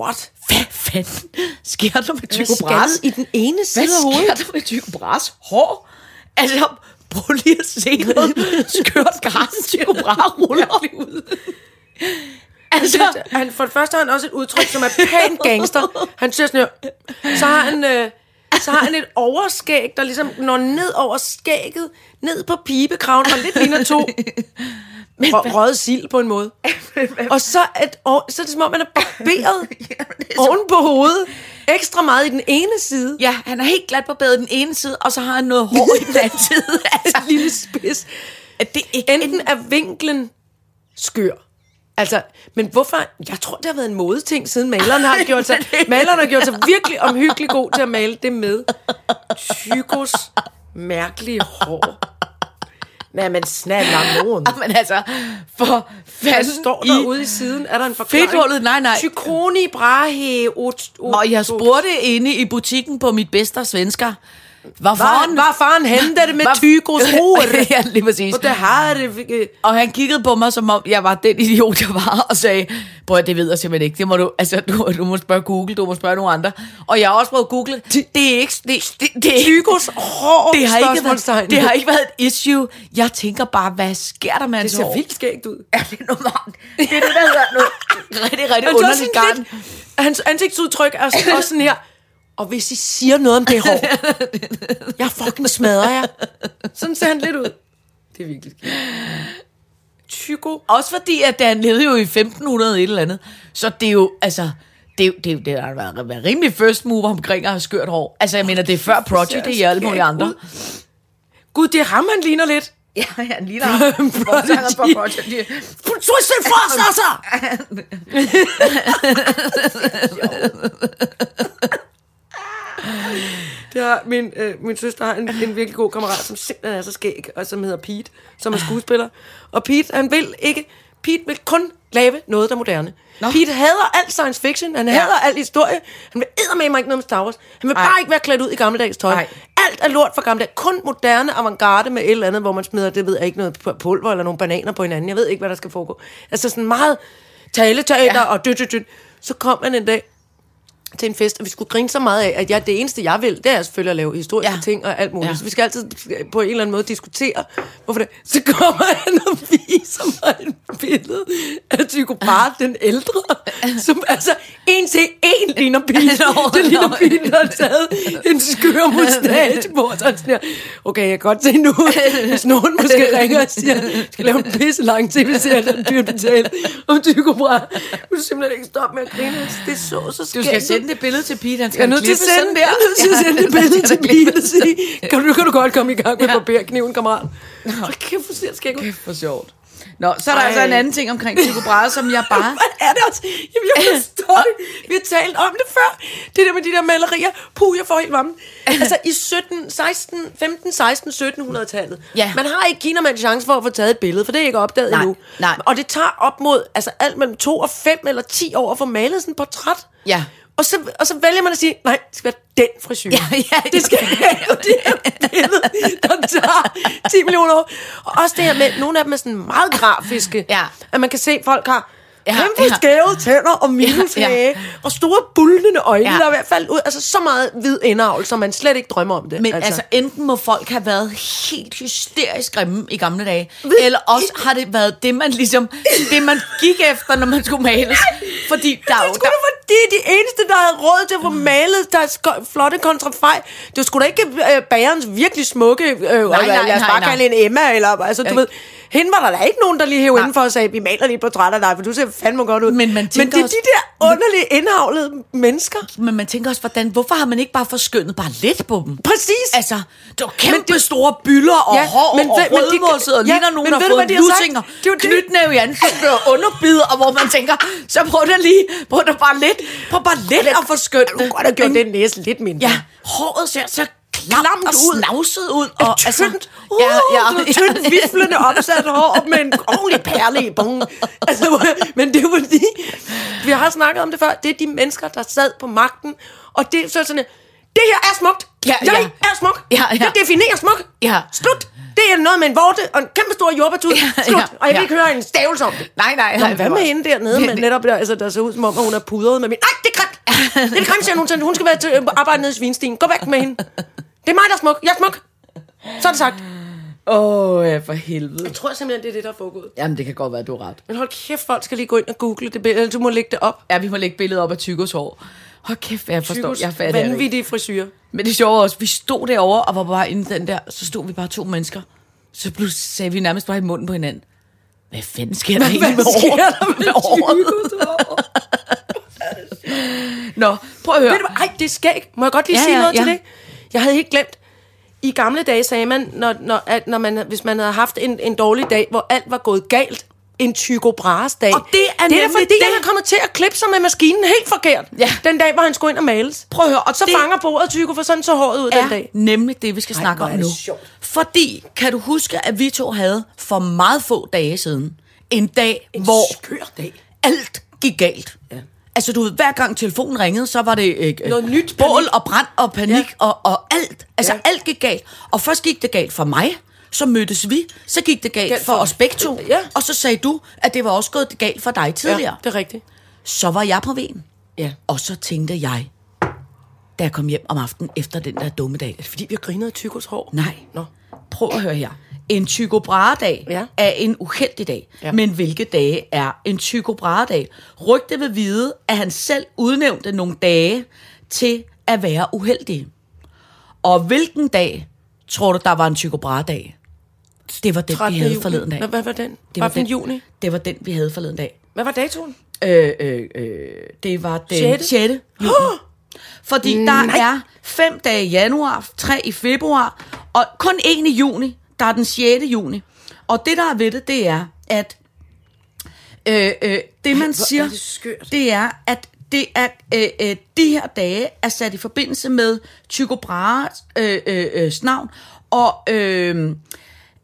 What? hvad fanden sker der med Tycho Hvad Brahes? i den ene side Hvad af hovedet? sker der med Tycho Brahes hår? Altså, prøv lige at se noget skørt græs, Tycho Brahe ruller ud. Altså, Han, for det første har han også et udtryk, som er pænt gangster. Han siger sådan her. Så har han, øh, så har han et overskæg, der ligesom når ned over skægget, ned på pibekraven, og lidt ligner to rø- røget sild på en måde. Og så, et, og, så er det som om, man er barberet oven på hovedet. Ekstra meget i den ene side. ja, han er helt glat på badet den ene side, og så har han noget hår i den anden side. Altså, Et lille spids. at det ikke Enten er vinklen skør. Altså, men hvorfor? Jeg tror, det har været en modeting, siden maleren har gjort sig, maleren har gjort sig virkelig omhyggelig god til at male det med. Tygos mærkelige hår. Nej, men snæller nogen. Men altså, for fanden står der ude i siden? Er der en forklaring? Fedthullet, nej, nej. Tykoni brahe ot, ot, Og jeg spurgte inde i butikken på mit bedste svensker, Var, fanden... var faren hente det med Tygos hår? ja, lige præcis. Og det har det... øh, Og han kiggede på mig, som om jeg var den idiot, jeg var, og sagde, bror, det ved jeg simpelthen ikke. Det må du, altså, du, du må spørge Google, du må spørge nogle andre. Og jeg har også prøvet at google. Det er ikke... Det, det, det, Tygos hår? det har, ikke været, det har ikke været et issue. Jeg tænker bare, hvad sker der med Det hans ser hår? vildt skægt ud. Ja, det er noget Det er det, der hedder noget rigtig, rigtig underligt garn. hans ansigtsudtryk er også sådan her. Og hvis I siger noget om det hår, jeg fucking smadrer jer. Sådan ser han lidt ud. Det er virkelig skidt. Tygo. Også fordi, at han levede jo i 1500 et eller andet. Så det er jo, altså... Det, er det, er det har været, været rimelig first move omkring at have skørt hår. Altså, jeg mener, det er før Prodigy og alle mulige andre. Gud, det er ham, han ligner lidt. Ja, han ligner for Prodigy. Twisted Frost, altså! Det har, min, øh, min søster har en, en virkelig god kammerat, som simpelthen er så skæg, og som hedder Pete, som er skuespiller. Og Pete, han vil ikke... Pete vil kun lave noget, der er moderne. Nå. Pete hader alt science fiction, han hader alt historie, han vil eddermame ikke noget med Star Wars. Han vil Ej. bare ikke være klædt ud i gammeldags tøj. Ej. Alt er lort for gammeldags. Kun moderne avantgarde med et eller andet, hvor man smider, det ved jeg ikke, noget pu- pulver eller nogle bananer på hinanden. Jeg ved ikke, hvad der skal foregå. Altså sådan meget taleteater ja. og dyt, dyt, dyt. Så kom han en dag til en fest, og vi skulle grine så meget af, at jeg, det eneste, jeg vil, det er selvfølgelig at lave historiske Ja. ting og alt muligt. Ja. Så vi skal altid på en eller anden måde diskutere, hvorfor det. Så kommer han og viser mig et billede af Tycho Brahe, den ældre, som altså en til en ligner Pil. Det ligner Pil, der har taget en skør mustache på. Så sådan her, okay, jeg kan godt se nu, hvis nogen måske ringer og siger, skal lave en pisse lang tv-serie, er dyrt betalt om Tycho Brahe. Du simpelthen ikke stoppe med at grine. Det er så, så Du skal skægt. Sende det billede til Pete, han Jeg skal er nødt til at sende, sådan jeg er nødt til at sende det billede til Pete og sige, kan du, kan du godt komme i gang med Ja. barberkniven, kammerat? Hold kæft, skægt ud. Kæft, for sjovt. Nå, så er der Ej. altså en anden ting omkring Tycho Brahe, som jeg bare... Hvad er det også? Jamen, jeg forstår det. Vi har talt om det før. Det der med de der malerier. Puh, jeg får helt varme. Altså, i 17, 16, 15, 16, 1700-tallet. Ja. Man har ikke givet en chance for at få taget et billede, for det er ikke opdaget Nej, endnu. nej. Og det tager op mod, altså alt mellem 2 og 5 eller 10 år at få malet sådan et portræt. Ja. Og så, og så vælger man at sige, nej, det skal være den frisyr. Ja, ja, det skal være det her billede, der tager 10 millioner år. Og også det her med, nogle af dem er sådan meget grafiske. Ja. At man kan se, at folk har Ja, ja, kæmpe ja. ja. skæve tænder og minushage, Ja, ja, ja. og store bulnende øjne, Ja. ja. der er i hvert fald ud. Altså så meget hvid indavl, så man slet ikke drømmer om det. Men altså. altså, enten må folk have været helt hysterisk grimme i gamle dage, eller også har det været det, man ligesom, det man gik efter, når man skulle males. Fordi der er det er sgu da fordi, de eneste, der havde råd til at få malet der sko- flotte kontrafej, det sgu da ikke øh, bagerens virkelig smukke, øh, nej, nej, lad os bare kalde en Emma, eller altså, du Ja. ved, hende var der da ikke nogen, der lige hævde indenfor og sagde, vi maler lige portræt af dig, for du ser fandme godt ud. Men man Men det er også- de der underlige indhavlede mennesker. Men man tænker også, hvordan, hvorfor har man ikke bare forskyndet bare lidt på dem? Præcis. Altså, det var kæmpe det, store byller og ja, hår men og men rødmosset, og ja, ligner nogen, men der har ved du, fået hvad de har sagt? lusinger, Det er det. knytnæve i ansigtet og underbid, og hvor man tænker, så prøv da lige, prøv da bare lidt, prøv bare lidt at forskynde Du kunne godt have gjort den næse lidt mindre. Ja, håret ser så klamt og ud. snavset ud. Og Og, tyndt, altså, uh, ja, ja. tyndt, viflende opsat hår med en ordentlig perle i bungen. Altså, men det er jo fordi, vi har snakket om det før, det er de mennesker, der sad på magten, og det så sådan, det her er smukt. Ja, jeg ja. er smuk. Ja, ja. Jeg definerer smuk. Ja. Slut. Det er noget med en vorte og en kæmpe stor jordbærtud. Ja, Slut. ja, Og jeg vil ja. ikke høre en stavelse om det. Nej, nej, Nå, nej. men hvad med hende dernede, men netop der, altså, der ser ud som om, at hun er pudret med min... Nej, det er grimt! Det er grimt, siger hun. Hun skal være til, arbejde nede i Svinstien. Gå væk med hende. Det er mig, der er smuk. Jeg er smuk. Så er det sagt. Åh, oh, ja, for helvede. Jeg tror simpelthen, det er det, der er foregået. Jamen, det kan godt være, du har ret. Men hold kæft, folk skal lige gå ind og google det billede, du må lægge det op. Ja, vi må lægge billedet op af Tygos hår. Hold kæft, jeg forstår. Tygos Jeg fatter vanvittige frisyrer. Men det sjove er også, vi stod derovre og var bare inde i den der, så stod vi bare to mennesker. Så pludselig sagde vi nærmest bare i munden på hinanden. Hvad fanden sker der egentlig med sker håret? der med håret? Nå, prøv at høre. Ved du hvad? Ej, det er skæg. Må jeg godt lige ja, sige ja, noget ja. til det? Jeg havde helt glemt. I gamle dage sagde man, når, når, at når man, hvis man havde haft en, en dårlig dag, hvor alt var gået galt, en Tycho Brahes dag. Og det er det er da fordi, det. han er kommet til at klippe sig med maskinen helt forkert. Ja. Den dag, hvor han skulle ind og males. Prøv at høre, og Så det- fanger bordet Tycho, for sådan så håret ud den dag. nemlig det, vi skal Ej, snakke om nu. sjovt. Fordi, kan du huske, at vi to havde for meget få dage siden, en dag, en hvor skør dag. alt gik galt. Ja. Altså, du ved, hver gang telefonen ringede, så var det øh, Noget nyt bål panik. og brand og panik Ja. og, og alt. Altså, Ja. alt gik galt. Og først gik det galt for mig, så mødtes vi, så gik det galt Galt for for- os begge to, Ja. og så sagde du, at det var også gået galt for dig tidligere. Ja, det er rigtigt. Så var jeg på vejen. Ja. Og så tænkte jeg, da jeg kom hjem om aftenen efter den der dumme dag, Fordi vi har grinet af Tykos hår. Nej. Nå. Prøv at høre her. En Tycho Brahe-dag Ja. er en uheldig dag. Ja. Men hvilke dage er en Tycho Brahe-dag? Rygte vil vide, at han selv udnævnte nogle dage til at være uheldige. Og hvilken dag tror du, der var en Tycho Brahe-dag? Det var den, vi 13. havde juni. forleden dag. Hvad, hvad var den? Det Det var den juni. Det var den, vi havde forleden dag. Hvad var datoen? Øh, øh, øh, det var den Sjette? 6. 6. juni. Fordi der er fem dage i januar, tre i februar, og kun en i juni. Der er den 6. juni. Og det, der er ved det, det er, at øh, øh, det, man hvor siger, er det skørt. det er, at det er, øh, øh, de her dage er sat i forbindelse med Tycho Brahes øh, øh, øh, navn, og øh,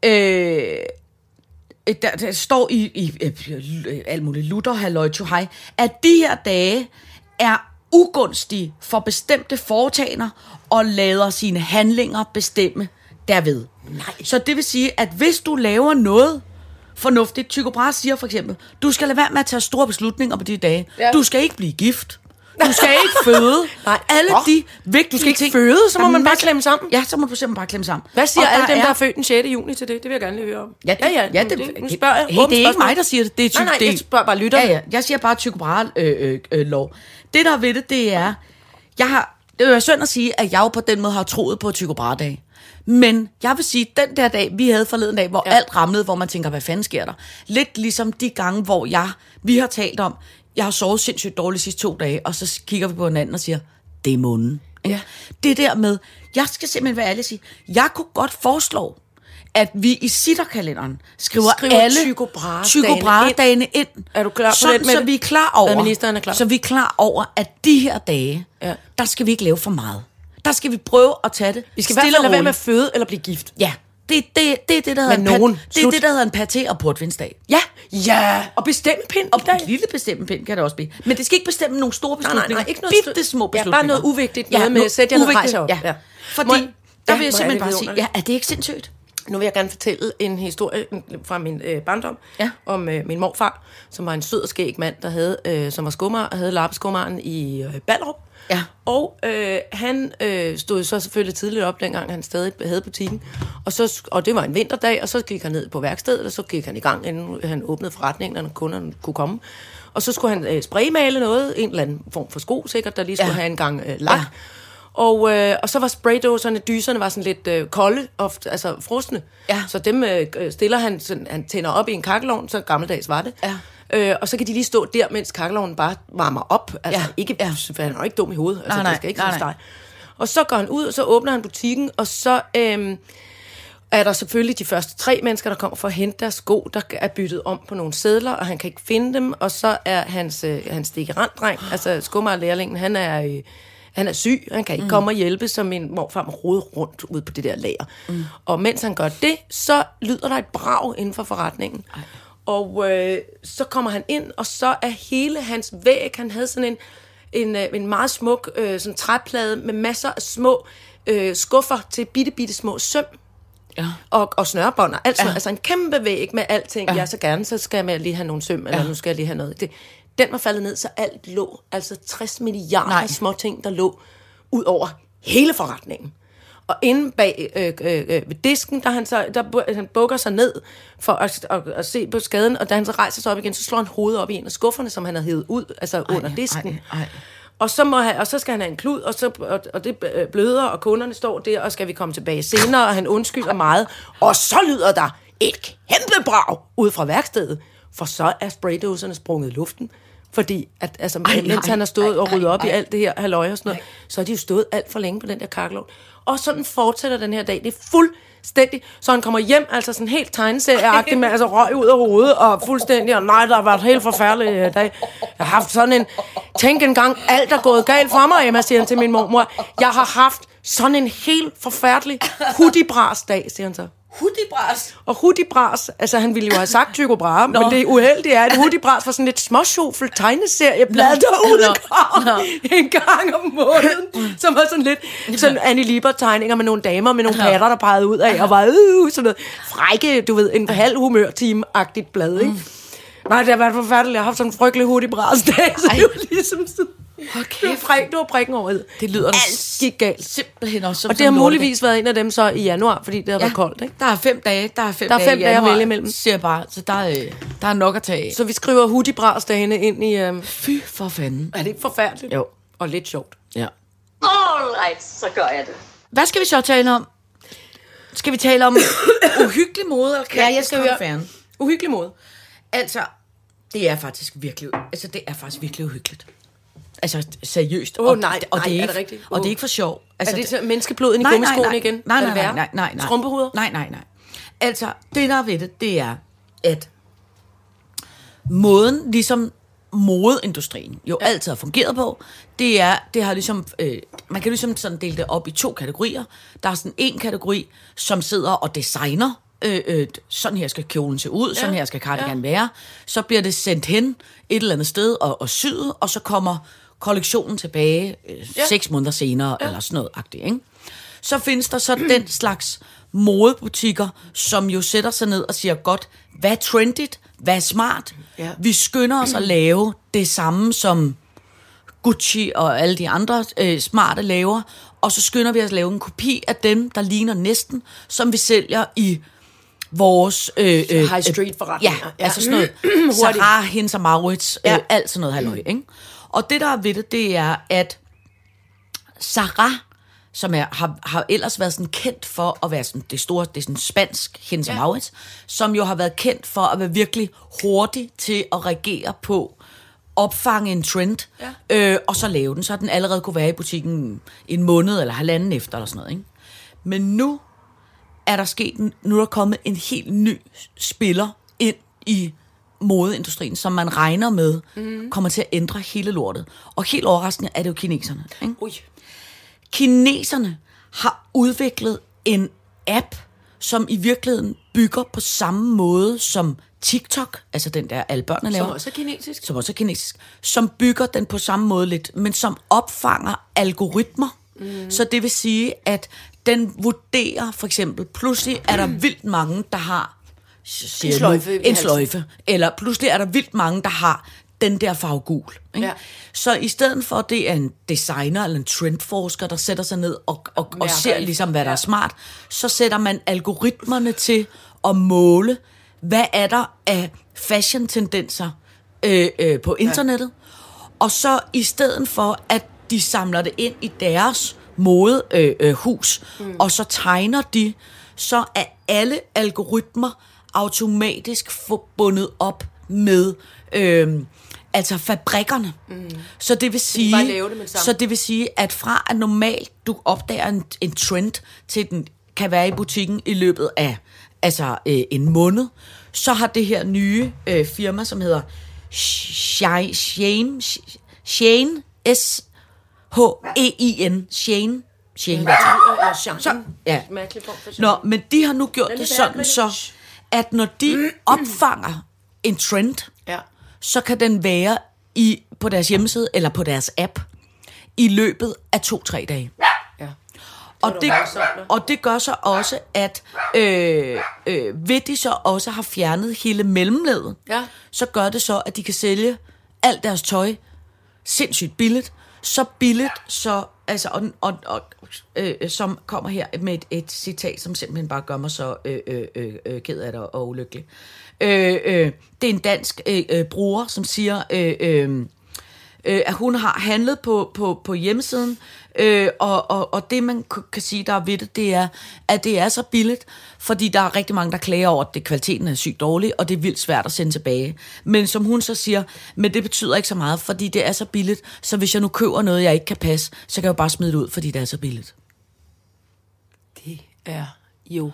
øh, Øh, der, der står i, i øh, alt muligt Luther, halløj, hej, at de her dage er ugunstige for bestemte foretagender og lader sine handlinger bestemme derved. Nej. Så det vil sige, at hvis du laver noget fornuftigt, Tycho Brahe siger for eksempel, du skal lade være med at tage store beslutninger på de dage. Ja. Du skal ikke blive gift. Du skal ikke føde. Nej. Alle Nå. de vigtige Du skal ikke ting. føde, så må er man bare klemme sammen. Ja, så må du simpelthen bare klemme sammen. Hvad siger Og alle dem, der er- er født den 6. juni til det? Det vil jeg gerne lige høre om. Ja, det, ja, ja, det, det, nu spørger jeg. Hey, det er ikke mig, der siger det. Det er Nej, nej, det, jeg spørger bare lytterne. Ja, ja. Jeg siger bare Brahe øh, øh, øh, lov. Det, der er ved det, det er... Jeg har, det vil være synd at sige, at jeg jo på den måde har troet på Tycho Brahe-dag. Men jeg vil sige, den der dag, vi havde forleden dag, hvor Ja. alt ramlede, hvor man tænker, hvad fanden sker der? Lidt ligesom de gange, hvor jeg, vi har talt om, jeg har sovet sindssygt dårligt de sidste to dage, og så kigger vi på hinanden og siger, det er munden. Ja. Det der med, jeg skal simpelthen være ærlig og sige, jeg kunne godt foreslå, at vi i sitterkalenderen skriver, Skriver alle Tycho Brahe-dagene ind. Er du klar på sådan, Mette? så vi er klar over, er klar? Så vi er klar over, at de her dage, ja. der skal vi ikke lave for meget. Der skal vi prøve at tage det Vi skal i hvert fald lade være med at føde eller blive gift. Ja, det, det, det er det, der hedder, Med en, nogen. pat, det, er det, der hedder en paté og portvinsdag. Ja, ja. Og bestemme pind Og en lille bestemme pind kan det også blive. Men det skal ikke bestemme nogle store nej, beslutninger. nej, ikke noget Bitte små Ja, bare beslutninger. noget uvigtigt, noget med, sæt jer ned, uvigtigt, rejs jer op. Ja. Ja. Fordi, Må- der Ja, vil jeg simpelthen bare sige, ja, er det ikke sindssygt? Nu vil jeg gerne fortælle en historie fra min øh, barndom Ja. om øh, min morfar, som var en sød og skæg mand, der havde, øh, som var skummer og havde lappeskummeren i øh, Ballerup. Ja. Og øh, han øh, stod så selvfølgelig tidligt op, dengang han stadig havde butikken. Og, så, og det var en vinterdag, og så gik han ned på værkstedet, og så gik han i gang, inden han åbnede forretningen, og kunderne kunne komme. Og så skulle han øh, spraymale noget, en eller anden form for sko sikkert, der lige skulle Ja. have en gang øh, lak. Ja. Og, øh, og så var spraydåserne, dyserne var sådan lidt øh, kolde, ofte, altså frosne. Ja. Så dem øh, stiller han, sådan, han tænder op i en kakkelovn, så gammeldags var det. Ja. Øh, og så kan de lige stå der, mens kakkelovnen bare varmer op. Altså Ja. ikke, Ja. for han er jo ikke dum i hovedet. Altså, Nej, nej. det skal ikke Nej, nej. Og så går han ud, og så åbner han butikken, og så øhm, er der selvfølgelig de første tre mennesker, der kommer for at hente deres sko, der er byttet om på nogle sædler, og han kan ikke finde dem, og så er hans, øh, hans dikkeranddreng, altså skummerlærlingen, han er... Øh, han er syg, han kan ikke mm. komme og hjælpe, så min morfar må rode rundt ud på det der lager. Mm. Og mens han gør det, så lyder der et brag inden for forretningen. Ej. Og øh, så kommer han ind, og så er hele hans væg, han havde sådan en, en, øh, en meget smuk øh, sådan træplade med masser af små øh, skuffer til bitte, bitte små søm Ja. og, og snørebånd og alt sådan Ja. Altså en kæmpe væg med alting. Ja. Ja. Jeg så gerne, så skal jeg lige have nogle søm, eller Ja. nu skal jeg lige have noget. Det, den var faldet ned, så alt lå. Altså 60 milliarder. Nej. små ting, der lå ud over hele forretningen. Og inde bag øh, øh, øh, ved disken, der han, så, der, han bukker sig ned for at, at, at, se på skaden, og da han så rejser sig op igen, så slår han hovedet op i en af skufferne, som han havde hævet ud, altså ej, under disken. ej, ej. Og så, må han, og så skal han have en klud, og, så, og, og det øh, bløder, og kunderne står der, og skal vi komme tilbage senere, og han undskylder meget. Og så lyder der et kæmpe brag ud fra værkstedet, for så er spraydåserne sprunget i luften. Fordi, at, altså, Ej, ej, mens nej, han har stået ej, og ryddet ej, op i ej. alt det her halløj og sådan noget, så har de jo stået alt for længe på den der kakkelovn. Og sådan fortsætter den her dag. Det er fuldstændig, så han kommer hjem, altså sådan helt tegneserieagtig med altså røg ud af hovedet, og fuldstændig, og nej, der har været helt forfærdelig øh, dag. Jeg har haft sådan en, tænk en gang, alt er gået galt for mig, Emma, siger han til min mormor. Jeg har haft sådan en helt forfærdelig hudibras dag, siger han så. Hudibras. Og hudibras, altså han ville jo have sagt Tycho Brahe, men det uheldige er, at hudibras var sådan lidt småsjofel tegneserieblad, der udkom en gang om måneden, som var sådan lidt sådan Annie Liebert tegninger med nogle damer med nogle patter, der pegede ud af, og var øh, sådan noget. Frække, du ved, en halv humørtime-agtigt blad, ikke? Nej, det har været forfærdeligt. Jeg har haft sådan en frygtelig hudibras dag, så det var ligesom sådan... Var, fræk, det var prikken over det. Det lyder da gik galt. Simpelthen også som Og det har muligvis været en af dem så i januar, fordi det har været koldt, ikke? Der er fem dage, der er fem Der er dage, fem i dage at vælge imellem. Siger bare, så der er, øh, der er nok at tage af. Så vi skriver hudibras-dagene ind i... Øhm, Fy for fanden. er det ikke forfærdeligt? Jo. Og lidt sjovt. Ja. All right, så gør jeg det. Hvad skal vi så tale om? Skal vi tale om uhyggelig mode eller Ja, jeg skal høre. Fan? Uhyggelig måde. Altså, det er faktisk virkelig, altså det er faktisk virkelig uhyggeligt. Altså seriøst. Åh, Og- nej, og nej, det er, er ikke, det rigtigt? Og det er ikke for sjov. Altså, er det så menneskeblod ind i gummiskoene igen? Nej, Er nej, nej, nej, nej, nej. Strumpehuder? Nej, nej, nej. Altså, det der er ved det, det er, at måden, ligesom modeindustrien jo ja. altid har fungeret på, det er, det har ligesom, øh, man kan ligesom sådan dele det op i to kategorier. Der er sådan en kategori, som sidder og designer, øh, øh, sådan her skal kjolen se ud, ja. sådan her skal cardigan ja. være. Så bliver det sendt hen et eller andet sted og, og syet, og så kommer kollektionen tilbage øh, ja. seks måneder senere, ja. eller sådan noget agtigt, ikke? Så findes der så den slags modebutikker, som jo sætter sig ned og siger, godt, hvad er trendigt, hvad er smart? Ja. Vi skynder os at lave det samme som Gucci og alle de andre øh, smarte laver, og så skynder vi os at lave en kopi af dem, der ligner næsten, som vi sælger i vores... Øh, øh, High street forretninger. Ja, Ja. altså sådan noget. Sarah, Hens og Maurits, øh, Ja. alt sådan noget halløj, ikke? Og det, der er ved det, det er, at Sarah, som er, har, har ellers været sådan kendt for at være sådan det store, det er sådan spansk, Hens og Maurits, som jo har været kendt for at være virkelig hurtig til at reagere på, opfange en trend, Ja. øh, og så lave den, så den allerede kunne være i butikken en måned eller halvanden efter, eller sådan noget, ikke? Men nu er der sket, nu er der kommet en helt ny spiller ind i modeindustrien, som man regner med mm. kommer til at ændre hele lortet. Og helt overraskende er det jo kineserne. Ikke? Ui. Kineserne har udviklet en app, som i virkeligheden bygger på samme måde som TikTok, altså den der alle børnene laver. Som også er kinesisk. Som også er kinesisk. Som bygger den på samme måde lidt, men som opfanger algoritmer. Mm. Så det vil sige, at den vurderer for eksempel, pludselig er der vildt mange, der har siger nu, sløjfe i en sløjfe. Eller pludselig er der vildt mange, der har den der farve gul. Ikke? Ja. Så i stedet for, at det er en designer eller en trendforsker, der sætter sig ned og, og, og Mærker ser ligesom, hvad der ja. er smart, så sætter man algoritmerne til at måle, hvad er der af fashion-tendenser øh, øh, på internettet. Og så i stedet for, at de samler det ind i deres modehus, øh, øh, hus, mm. og så tegner de, så er alle algoritmer automatisk forbundet op med øh, altså fabrikkerne. Mm. Så det vil sige, det det så det vil sige, at fra at normalt du opdager en, en trend, til den kan være i butikken i løbet af altså øh, en måned, så har det her nye øh, firma, som hedder Shane, Shane, S H E I N, Shane, Shane? Ja, Så, ja. Nå, men de har nu gjort det sådan så, at når de opfanger en trend, Ja. så kan den være i, på deres hjemmeside eller på deres app i løbet af to-tre dage. ja. Og det, og det gør så også, at øh, øh, ved de så også har fjernet hele mellemledet, Ja. så gør det så, at de kan sælge alt deres tøj sindssygt billigt. Så billigt, så, altså, og, og, og, øh, som kommer her med et, et citat, som simpelthen bare gør mig så øh, øh, øh, øh, ked af det og, og ulykkelig. Øh, øh, det er en dansk øh, øh, bruger, som siger... Øh, øh, øh, at hun har handlet på, på, på hjemmesiden, øh, og, og, og det man kan sige, der er ved det, det er, at det er så billigt, fordi der er rigtig mange, der klager over, at det, kvaliteten er sygt dårlig, og det er vildt svært at sende tilbage. Men som hun så siger, men det betyder ikke så meget, fordi det er så billigt, så hvis jeg nu køber noget, jeg ikke kan passe, så kan jeg jo bare smide det ud, fordi det er så billigt. Det er jo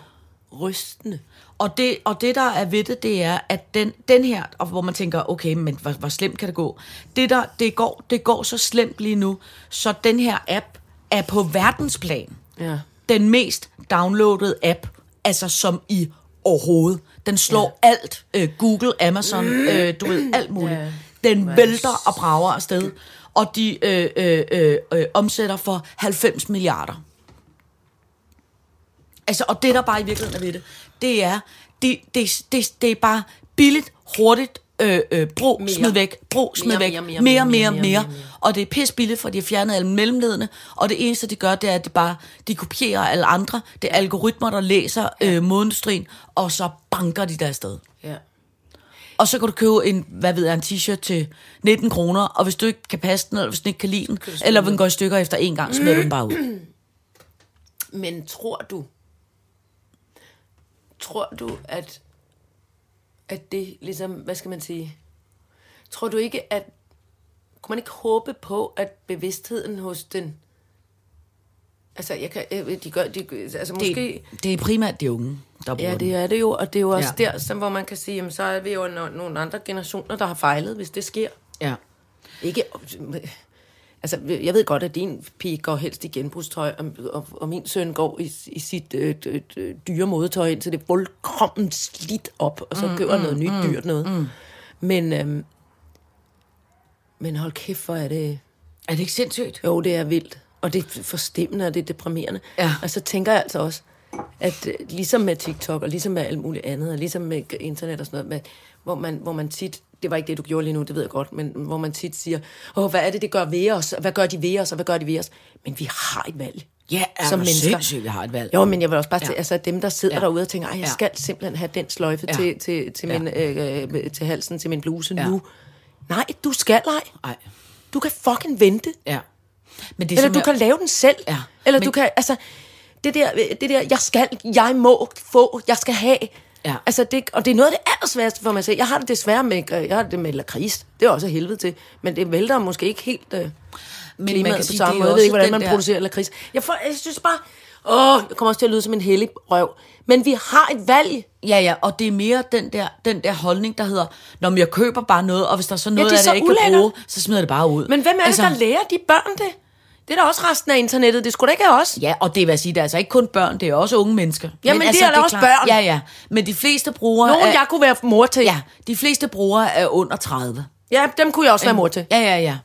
rystende. Og det, og det, der er ved det, det er, at den, den her, og hvor man tænker, okay, men hvor, hvor slemt kan det gå? Det, der, det, går, det går så slemt lige nu, så den her app er på verdensplan Ja. den mest downloadede app, altså som i overhovedet. Den slår ja. alt, øh, Google, Amazon, øh, du ved, alt muligt. Ja. Den vælter og brager afsted, og de øh, øh, øh, øh, omsætter for 90 milliarder. Altså, og det, der bare i virkeligheden er ved det, det er, det, det, det, det er bare billigt, hurtigt, øh, øh, brug, mere. smid væk, brug, smid væk, mere, mere, mere, mere, mere, mere, mere. Og det er pis billigt, for de har fjernet alle mellemledene, og det eneste, de gør, det er, at de bare de kopierer alle andre. Det er algoritmer, der læser ja. øh, modindustrien, og så banker de der afsted. Ja. Og så kan du købe en, hvad ved jeg, en t-shirt til 19 kroner, og hvis du ikke kan passe den, eller hvis du ikke kan lide den, eller den går i stykker efter en gang, smider du den bare ud. Men tror du, tror du, at, at det ligesom, hvad skal man sige, tror du ikke, at, kunne man ikke håbe på, at bevidstheden hos den, altså, jeg kan, de gør, de, altså måske, Det, det er primært de unge, der bruger Ja, det er det jo, og det er jo også Ja. der, som, hvor man kan sige, jamen, så er vi jo no- nogle andre generationer, der har fejlet, hvis det sker. Ja. Ikke, altså, jeg ved godt, at din pige går helst i genbrugstøj, og, og, og min søn går i, i sit øh, øh, øh, dyre modetøj, indtil det er fuldkommen slidt op, og så mm, køber mm, noget nyt dyrt noget. Mm. Men, øhm, men hold kæft, hvor er det... Er det ikke sindssygt? Jo, det er vildt. Og det er forstemmende, og det er deprimerende. Ja. Og så tænker jeg altså også, at øh, ligesom med TikTok, og ligesom med alt muligt andet, og ligesom med internet og sådan noget, med, hvor, man, hvor man tit det var ikke det, du gjorde lige nu, det ved jeg godt, men hvor man tit siger, åh, hvad er det, det gør ved os? Hvad gør de ved os, og hvad gør de ved os? Men vi har et valg. Ja, er som mennesker. sindssygt, vi har et valg. Jo, men jeg vil også bare til, Ja. altså dem, der sidder Ja. derude og tænker, jeg Ja. skal simpelthen have den sløjfe Ja. til, til, til, Ja. min, øh, til halsen, til min bluse Ja. nu. Nej, du skal ej. Nej, Du kan fucking vente. ja. Men det er Eller du jeg- kan lave den selv. Ja, Eller men- du kan, altså, det der, det der, jeg skal, jeg må få, jeg skal have. Ja. Altså, det, og det er noget af det allersværeste for mig selv. Jeg har det desværre med, jeg har det med lakrids. Det er også helvede til. Men det vælter måske ikke helt øh, man klimaet kan på sige, samme det er måde. Jeg ved ikke, hvordan man der- producerer lakrids. Jeg, får, jeg synes bare, åh, jeg kommer også til at lyde som en hellig røv. Men vi har et valg. Ja, ja, og det er mere den der, den der holdning, der hedder, når jeg køber bare noget, og hvis der er så noget det er af det, jeg ikke kan bruge, så smider det bare ud. Men hvem er altså, det, der lærer de børn det? Det er da også resten af internettet. Det skulle da ikke af os. Ja, og det vil jeg sige, det er altså ikke kun børn, det er også unge mennesker. Jamen, det er da også børn. Ja, ja, men de fleste brugere Nogen, er, jeg kunne være mor til. ja, de fleste brugere er under 30. ja dem kunne jeg også være mor til. Ja, ja, ja.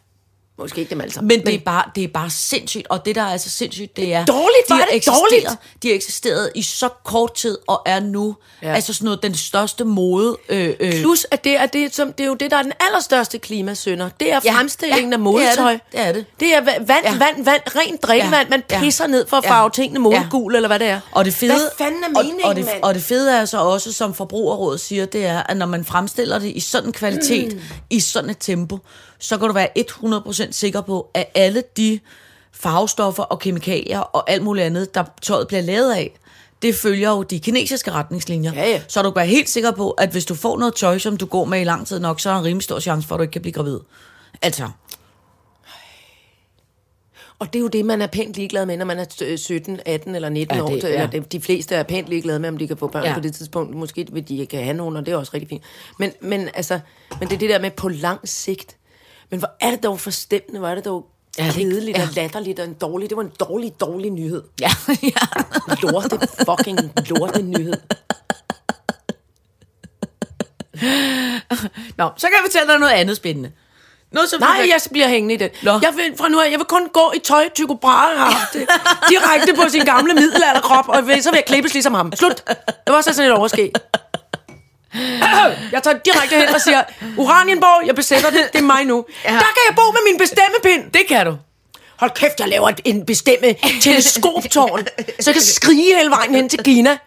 Måske ikke dem alle sammen. Men, det, er bare, det er bare sindssygt, og det der er altså sindssygt, det er... Dårligt, de er har det eksisteret- dårligt. De har eksisteret i så kort tid, og er nu Ja. ja. altså sådan noget, den største mode... Øh, øh, Plus, at det er, det, som, det er jo det, der er den allerstørste klimasønder. Det er Ja, fremstillingen ja, af modetøj. det er det, det er det. Det er va- vand, ja. Ja. vand, vand, rent drikkevand. Man Ja, pisser ja, ned for at ja, farve tingene ja. modegul, eller hvad det er. Og det fede, Hvad fanden er meningen, og, og, det, og det fede er så også, som Forbrugerrådet siger, det er, at når man fremstiller det i sådan en kvalitet, mm. i sådan et tempo, så kan du være 100% sikker på, at alle de farvestoffer og kemikalier og alt muligt andet, der tøjet bliver lavet af, det følger jo de kinesiske retningslinjer. Ja, ja. Så du kan være helt sikker på, at hvis du får noget tøj, som du går med i lang tid nok, så er der en rimelig stor chance for, at du ikke kan blive gravid. Altså, Og det er jo det, man er pænt ligeglad med, når man er øh, 17, 18 eller 19 Ja, år. det- Eller ja. det, de fleste er pænt ligeglade med, om de kan få børn ja. På det tidspunkt. Måske vil de ikke have nogen, og det er også rigtig fint. Men, men, altså, men det er det der med på lang sigt. Men hvor er det dog forstemmende, hvor er det dog Ja, kedeligt ja. og latterligt og en dårlig. Det var en dårlig, dårlig nyhed. ja, ja. Lorte, fucking lorte nyhed. Nå, så kan jeg fortælle dig noget andet spændende. Noget, som Nej, jeg bliver hængende i det. Nå. Jeg vil, fra nu af, jeg vil kun gå i tøj, Tycho Brahe har. Direkte på sin gamle middelalderkrop, og så vil jeg klippes ligesom ham. Slut. Det var så sådan et overskæg. Jeg tager direkte hen og siger, Uranienborg, jeg besætter det, det er mig nu. Ja. Der kan jeg bo med min bestemmepind. Det kan du. Hold kæft, jeg laver et- en bestemme teleskoptårn, så jeg kan skrige hele vejen hen til Kina.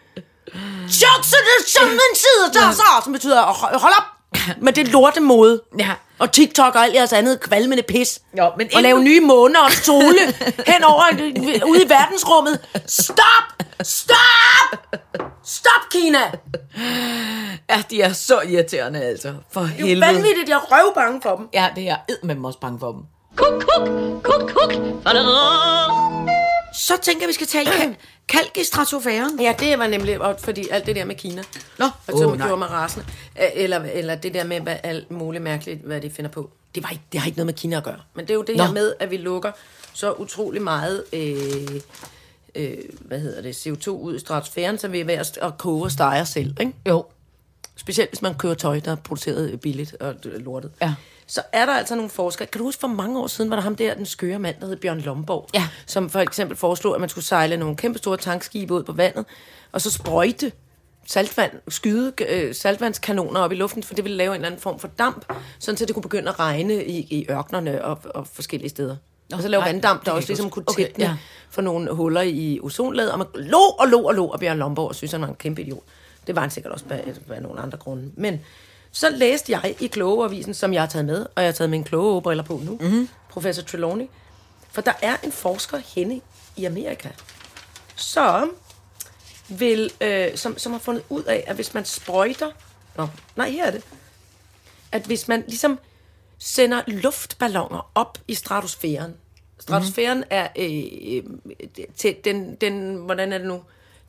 Sjovt, så det som en side, der så, som betyder, "Hold- hold op med det lorte mode. Ja. Og TikTok og alt jeres andet kvalmende pis. Jo, men og inden lave du- nye måner og sole henover øh, ude i verdensrummet. Stop! Stop! Stop, Kina! Ja, de er så irriterende, altså. For Det er helvede. vanvittigt, jeg er røvbange for dem. Ja, det er jeg med også bange for dem. Kuk, kuk, kuk, kuk. Så tænker jeg, vi skal tale kalk i stratosfæren. Ja, det var nemlig, fordi alt det der med Kina. Nå, og så åh, oh, gjorde mig rasende. Eller, eller det der med hvad, alt muligt mærkeligt, hvad de finder på. Det, var ikke, det har ikke noget med Kina at gøre. Men det er jo det Nå. her med, at vi lukker så utrolig meget øh, øh, hvad hedder det, CO2 ud i stratosfæren, så vi er ved at, at koge og stege os selv. Ikke? Jo. Specielt hvis man køber tøj, der er produceret billigt og lortet. Ja. Så er der altså nogle forskere. Kan du huske, for mange år siden var der ham der, den skøre mand, der hed Bjørn Lomborg, Ja. som for eksempel foreslog, at man skulle sejle nogle kæmpe store tankskibe ud på vandet, og så sprøjte saltvand, skyde øh, saltvandskanoner op i luften, for det ville lave en eller anden form for damp, sådan så det kunne begynde at regne i, i ørkenerne og, og forskellige steder. og så lave vanddamp, der også ligesom kunne Okay, tætne ja. for nogle huller i ozonlaget, og man lå og lå og lå, og Bjørn Lomborg synes, han var en kæmpe idiot. Det var han sikkert også af nogle andre grunde. Men så læste jeg i Klogeavisen, som jeg har taget med, og jeg har taget mine klogebriller på nu, mm-hmm. professor Trelawney, for der er en forsker henne i Amerika, som vil, øh, som, som har fundet ud af, at hvis man sprøjter, nå, nej, her er det, at hvis man ligesom sender luftballoner op i stratosfæren. Stratosfæren mm-hmm. er øh, øh, til den, den, hvordan er det nu?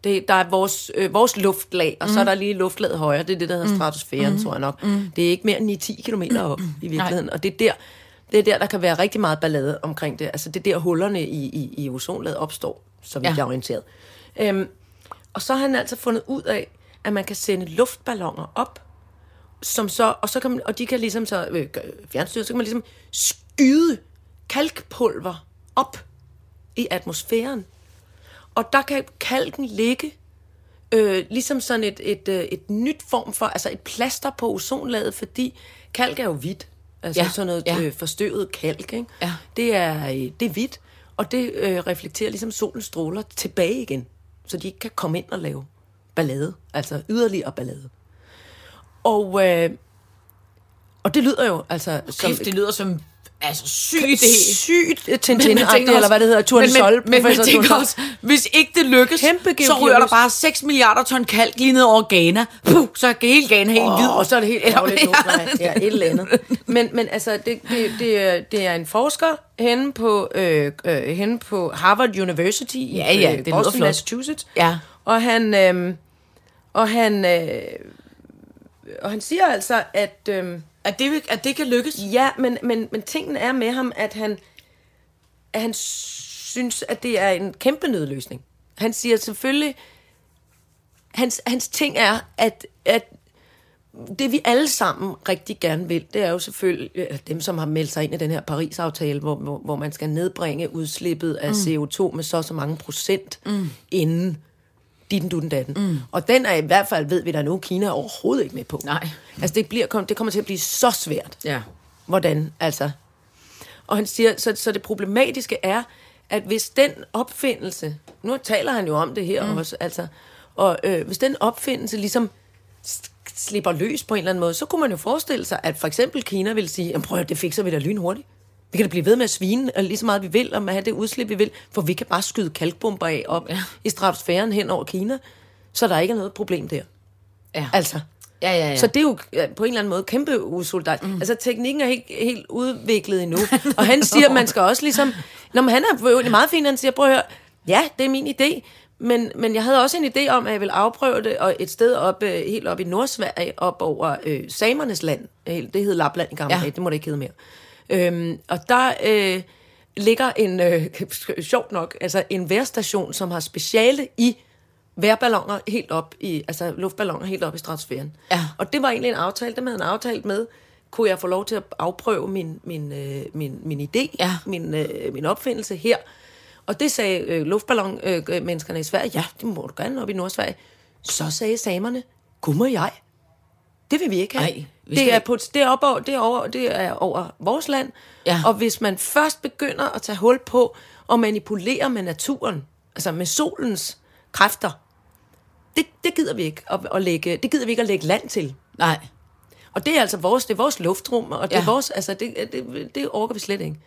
Det, der er vores, øh, vores luftlag, og mm. så er der lige luftlaget højere. Det er det, der hedder stratosfæren, mm. tror jeg nok. Mm. Det er ikke mere end 10 km op i virkeligheden. Og det er der, det er der, der kan være rigtig meget ballade omkring det. Altså det er der, hullerne i, i, i ozonlaget opstår, så Ja. jeg er orienteret. Øhm, og så har han altså fundet ud af, at man kan sende luftballoner op, som så, og, så kan man, og de kan ligesom så, øh, fjernstyret, så kan man ligesom skyde kalkpulver op i atmosfæren. Og der kan kalken ligge øh, ligesom sådan et, et, øh, et nyt form for, altså et plaster på ozonlaget, fordi kalk er jo hvidt. Altså Ja, sådan noget ja. øh, forstøvet kalk, ikke? Ja. Det er, øh, det er hvidt, og det øh, reflekterer ligesom solens stråler tilbage igen, så de ikke kan komme ind og lave ballade, altså yderligere ballade. Og, øh, og det lyder jo altså som Kæft, det lyder som altså, sygt det sygt Men tintin eller hvad det hedder, men, Tournesol, men, men Tournesol. også, hvis ikke det lykkes, Kæmpe så rører der bare 6 milliarder ton kalk lige ned over Ghana. Puh, så er hele Ghana helt hvid. Åh, og så er det helt ærgerligt. Nej, ja, et eller andet. Men, men altså, det, det, det, er, det er en forsker henne på, øh, øh, henne på Harvard University i Ja, ja, øh, det Boston, flot. Massachusetts. Ja. Og han, øh, og han, øh, og han siger altså, at... Øh, At det, at det kan lykkes. Ja, men, men, men tingen er med ham, at han, at han synes, at det er en kæmpe nødløsning. Han siger selvfølgelig, hans, hans ting er, at, at det vi alle sammen rigtig gerne vil, det er jo selvfølgelig dem, som har meldt sig ind i den her Paris-aftale, hvor, hvor, hvor man skal nedbringe udslippet af mm. CO2 med så så mange procent mm. inden din dutten datten. Mm. Og den er i hvert fald, ved vi da nu, Kina er overhovedet ikke med på. Nej. Altså det, bliver, det kommer til at blive så svært. Ja. Hvordan, altså? Og han siger, så, så det problematiske er, at hvis den opfindelse, nu taler han jo om det her mm. også, altså, og øh, hvis den opfindelse ligesom slipper løs på en eller anden måde, så kunne man jo forestille sig, at for eksempel Kina vil sige, "Jamen, prøv at det fikser vi da lynhurtigt. Vi kan da blive ved med at svine øh, lige så meget vi vil, og med at have det udslip vi vil, for vi kan bare skyde kalkbomber af op ja. i stratosfæren hen over Kina, så der ikke er noget problem der. Ja. Altså, Ja, ja, ja. så det er jo på en eller anden måde kæmpe usolidarisk. Mm. Altså, teknikken er ikke helt udviklet endnu. Og han siger, at man skal også ligesom... Når han er jo meget fint, han siger, prøv at høre, ja, det er min idé, men, men jeg havde også en idé om, at jeg ville afprøve det og et sted op, øh, helt op i Nordsverige, op over øh, samernes land. Det hed Lapland i gamle ja. dage, det må det ikke hedde mere. Øhm, og der øh, ligger en, øh, sjovt nok, altså en værstation, som har speciale i vejrballoner helt op i, altså luftballoner helt op i stratosfæren. Ja. Og det var egentlig en aftale, dem havde han aftalt med, kunne jeg få lov til at afprøve min, min, øh, min, min idé, Ja. min, øh, min opfindelse her. Og det sagde øh, luftballon-menneskerne øh, menneskerne i Sverige, ja, det må du gerne op i Nordsverige. Så sagde samerne, gud må jeg. Det vil vi ikke have. Vi skal det, er på, det, er op over, det, er over, det er over vores land. Ja. Og hvis man først begynder at tage hul på og manipulere med naturen, altså med solens kræfter, det, det gider vi ikke at, at lægge, det gider vi ikke at lægge land til. Nej. Og det er altså vores, det er vores luftrum, og det Ja. er vores, altså det, det, det orker vi slet ikke.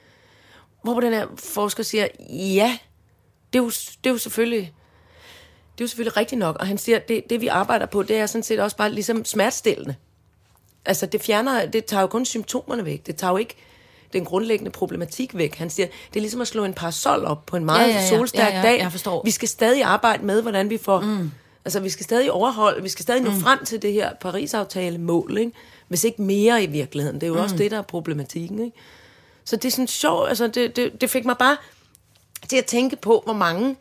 Hvor den her forsker siger, ja, det er jo, det er jo selvfølgelig, det er jo selvfølgelig rigtigt nok, og han siger, det, det vi arbejder på, det er sådan set også bare ligesom smertestillende. Altså det fjerner, det tager jo kun symptomerne væk, det tager jo ikke den grundlæggende problematik væk. Han siger, det er ligesom at slå en parasol op på en meget Ja, ja, ja. solstærk Ja, ja, dag. jeg forstår. Vi skal stadig arbejde med, hvordan vi får... Mm. Altså, vi skal stadig overholde, vi skal stadig nå mm. frem til det her Paris-aftale-mål, ikke? Hvis ikke mere i virkeligheden. Det er jo mm. også det, der er problematikken, ikke? Så det er sådan sjovt, altså det, det, det fik mig bare til at tænke på, hvor mange,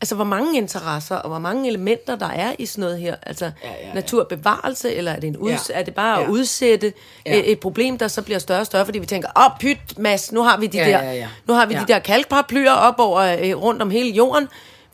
altså hvor mange interesser og hvor mange elementer, der er i sådan noget her. Altså ja, ja, ja. naturbevarelse, eller er det, en uds- Ja. er det bare at Ja. udsætte Ja. et, et problem, der så bliver større og større, fordi vi tænker, åh, oh, pyt, Mads, nu har vi de Ja, der, ja, ja. Nu har vi Ja. de der kalkparaplyer op over, øh, rundt om hele jorden.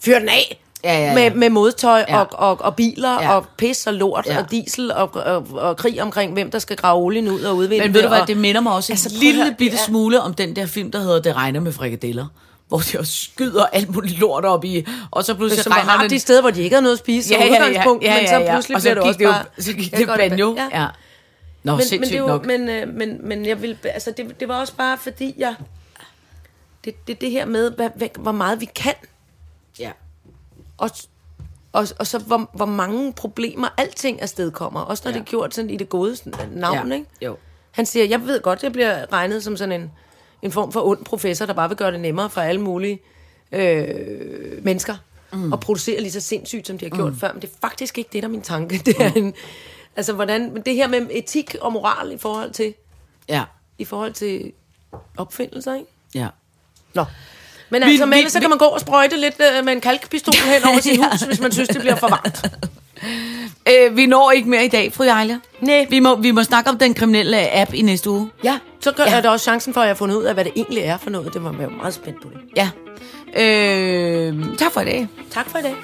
Fyr den af! Ja, ja, ja. Med, med modtøj Ja. og, og, og biler Ja. og pis og lort Ja. og diesel og, og, og krig omkring, hvem der skal grave olien ud og udvinde Men ved du hvad, og- det minder mig også Altså, altså, en at høre, lille bitte er- smule om den der film, der hedder Det regner med frikadeller. Hvor de også skyder alt muligt lort op i, og så pludselig som regner det... de steder, hvor de ikke har noget at spise som udgangspunkt, men så pludselig og bliver så det gik også det jo, bare... så gik Ja, det banjo. ja. Ja. Nå, men, men, det jo, nok. men, øh, men, men jeg vil, altså det, det var også bare fordi jeg, det, det, det her med, hvad, hvad, hvor meget vi kan, ja. og, og, og så hvor, hvor mange problemer alting afsted kommer, også når ja. Ja. det er gjort sådan i det gode navn, Ja, ikke? jo. Han siger, jeg ved godt, jeg bliver regnet som sådan en, en form for ond professor, der bare vil gøre det nemmere for alle mulige øh, mennesker mm. at producere lige så sindssygt, som de har gjort mm. før. Men det er faktisk ikke det, der er min tanke. Det er en, altså, hvordan, men det her med etik og moral i forhold til, Ja. i forhold til opfindelser, ikke? Ja. Nå. Men Vi- altså, men vi- ellers så kan man gå og sprøjte lidt øh, med en kalkpistol hen over sit Ja. hus, hvis man synes, det bliver for varmt. Øh, vi når ikke mere i dag, fru Ejler. Nej. Vi må, vi må snakke om den kriminelle app i næste uge. Ja, så gør, Ja. er der også chancen for, at jeg har fundet ud af, hvad det egentlig er for noget. Det var jeg meget spændt på det. Ja. Øh, tak for i dag. Tak for i dag.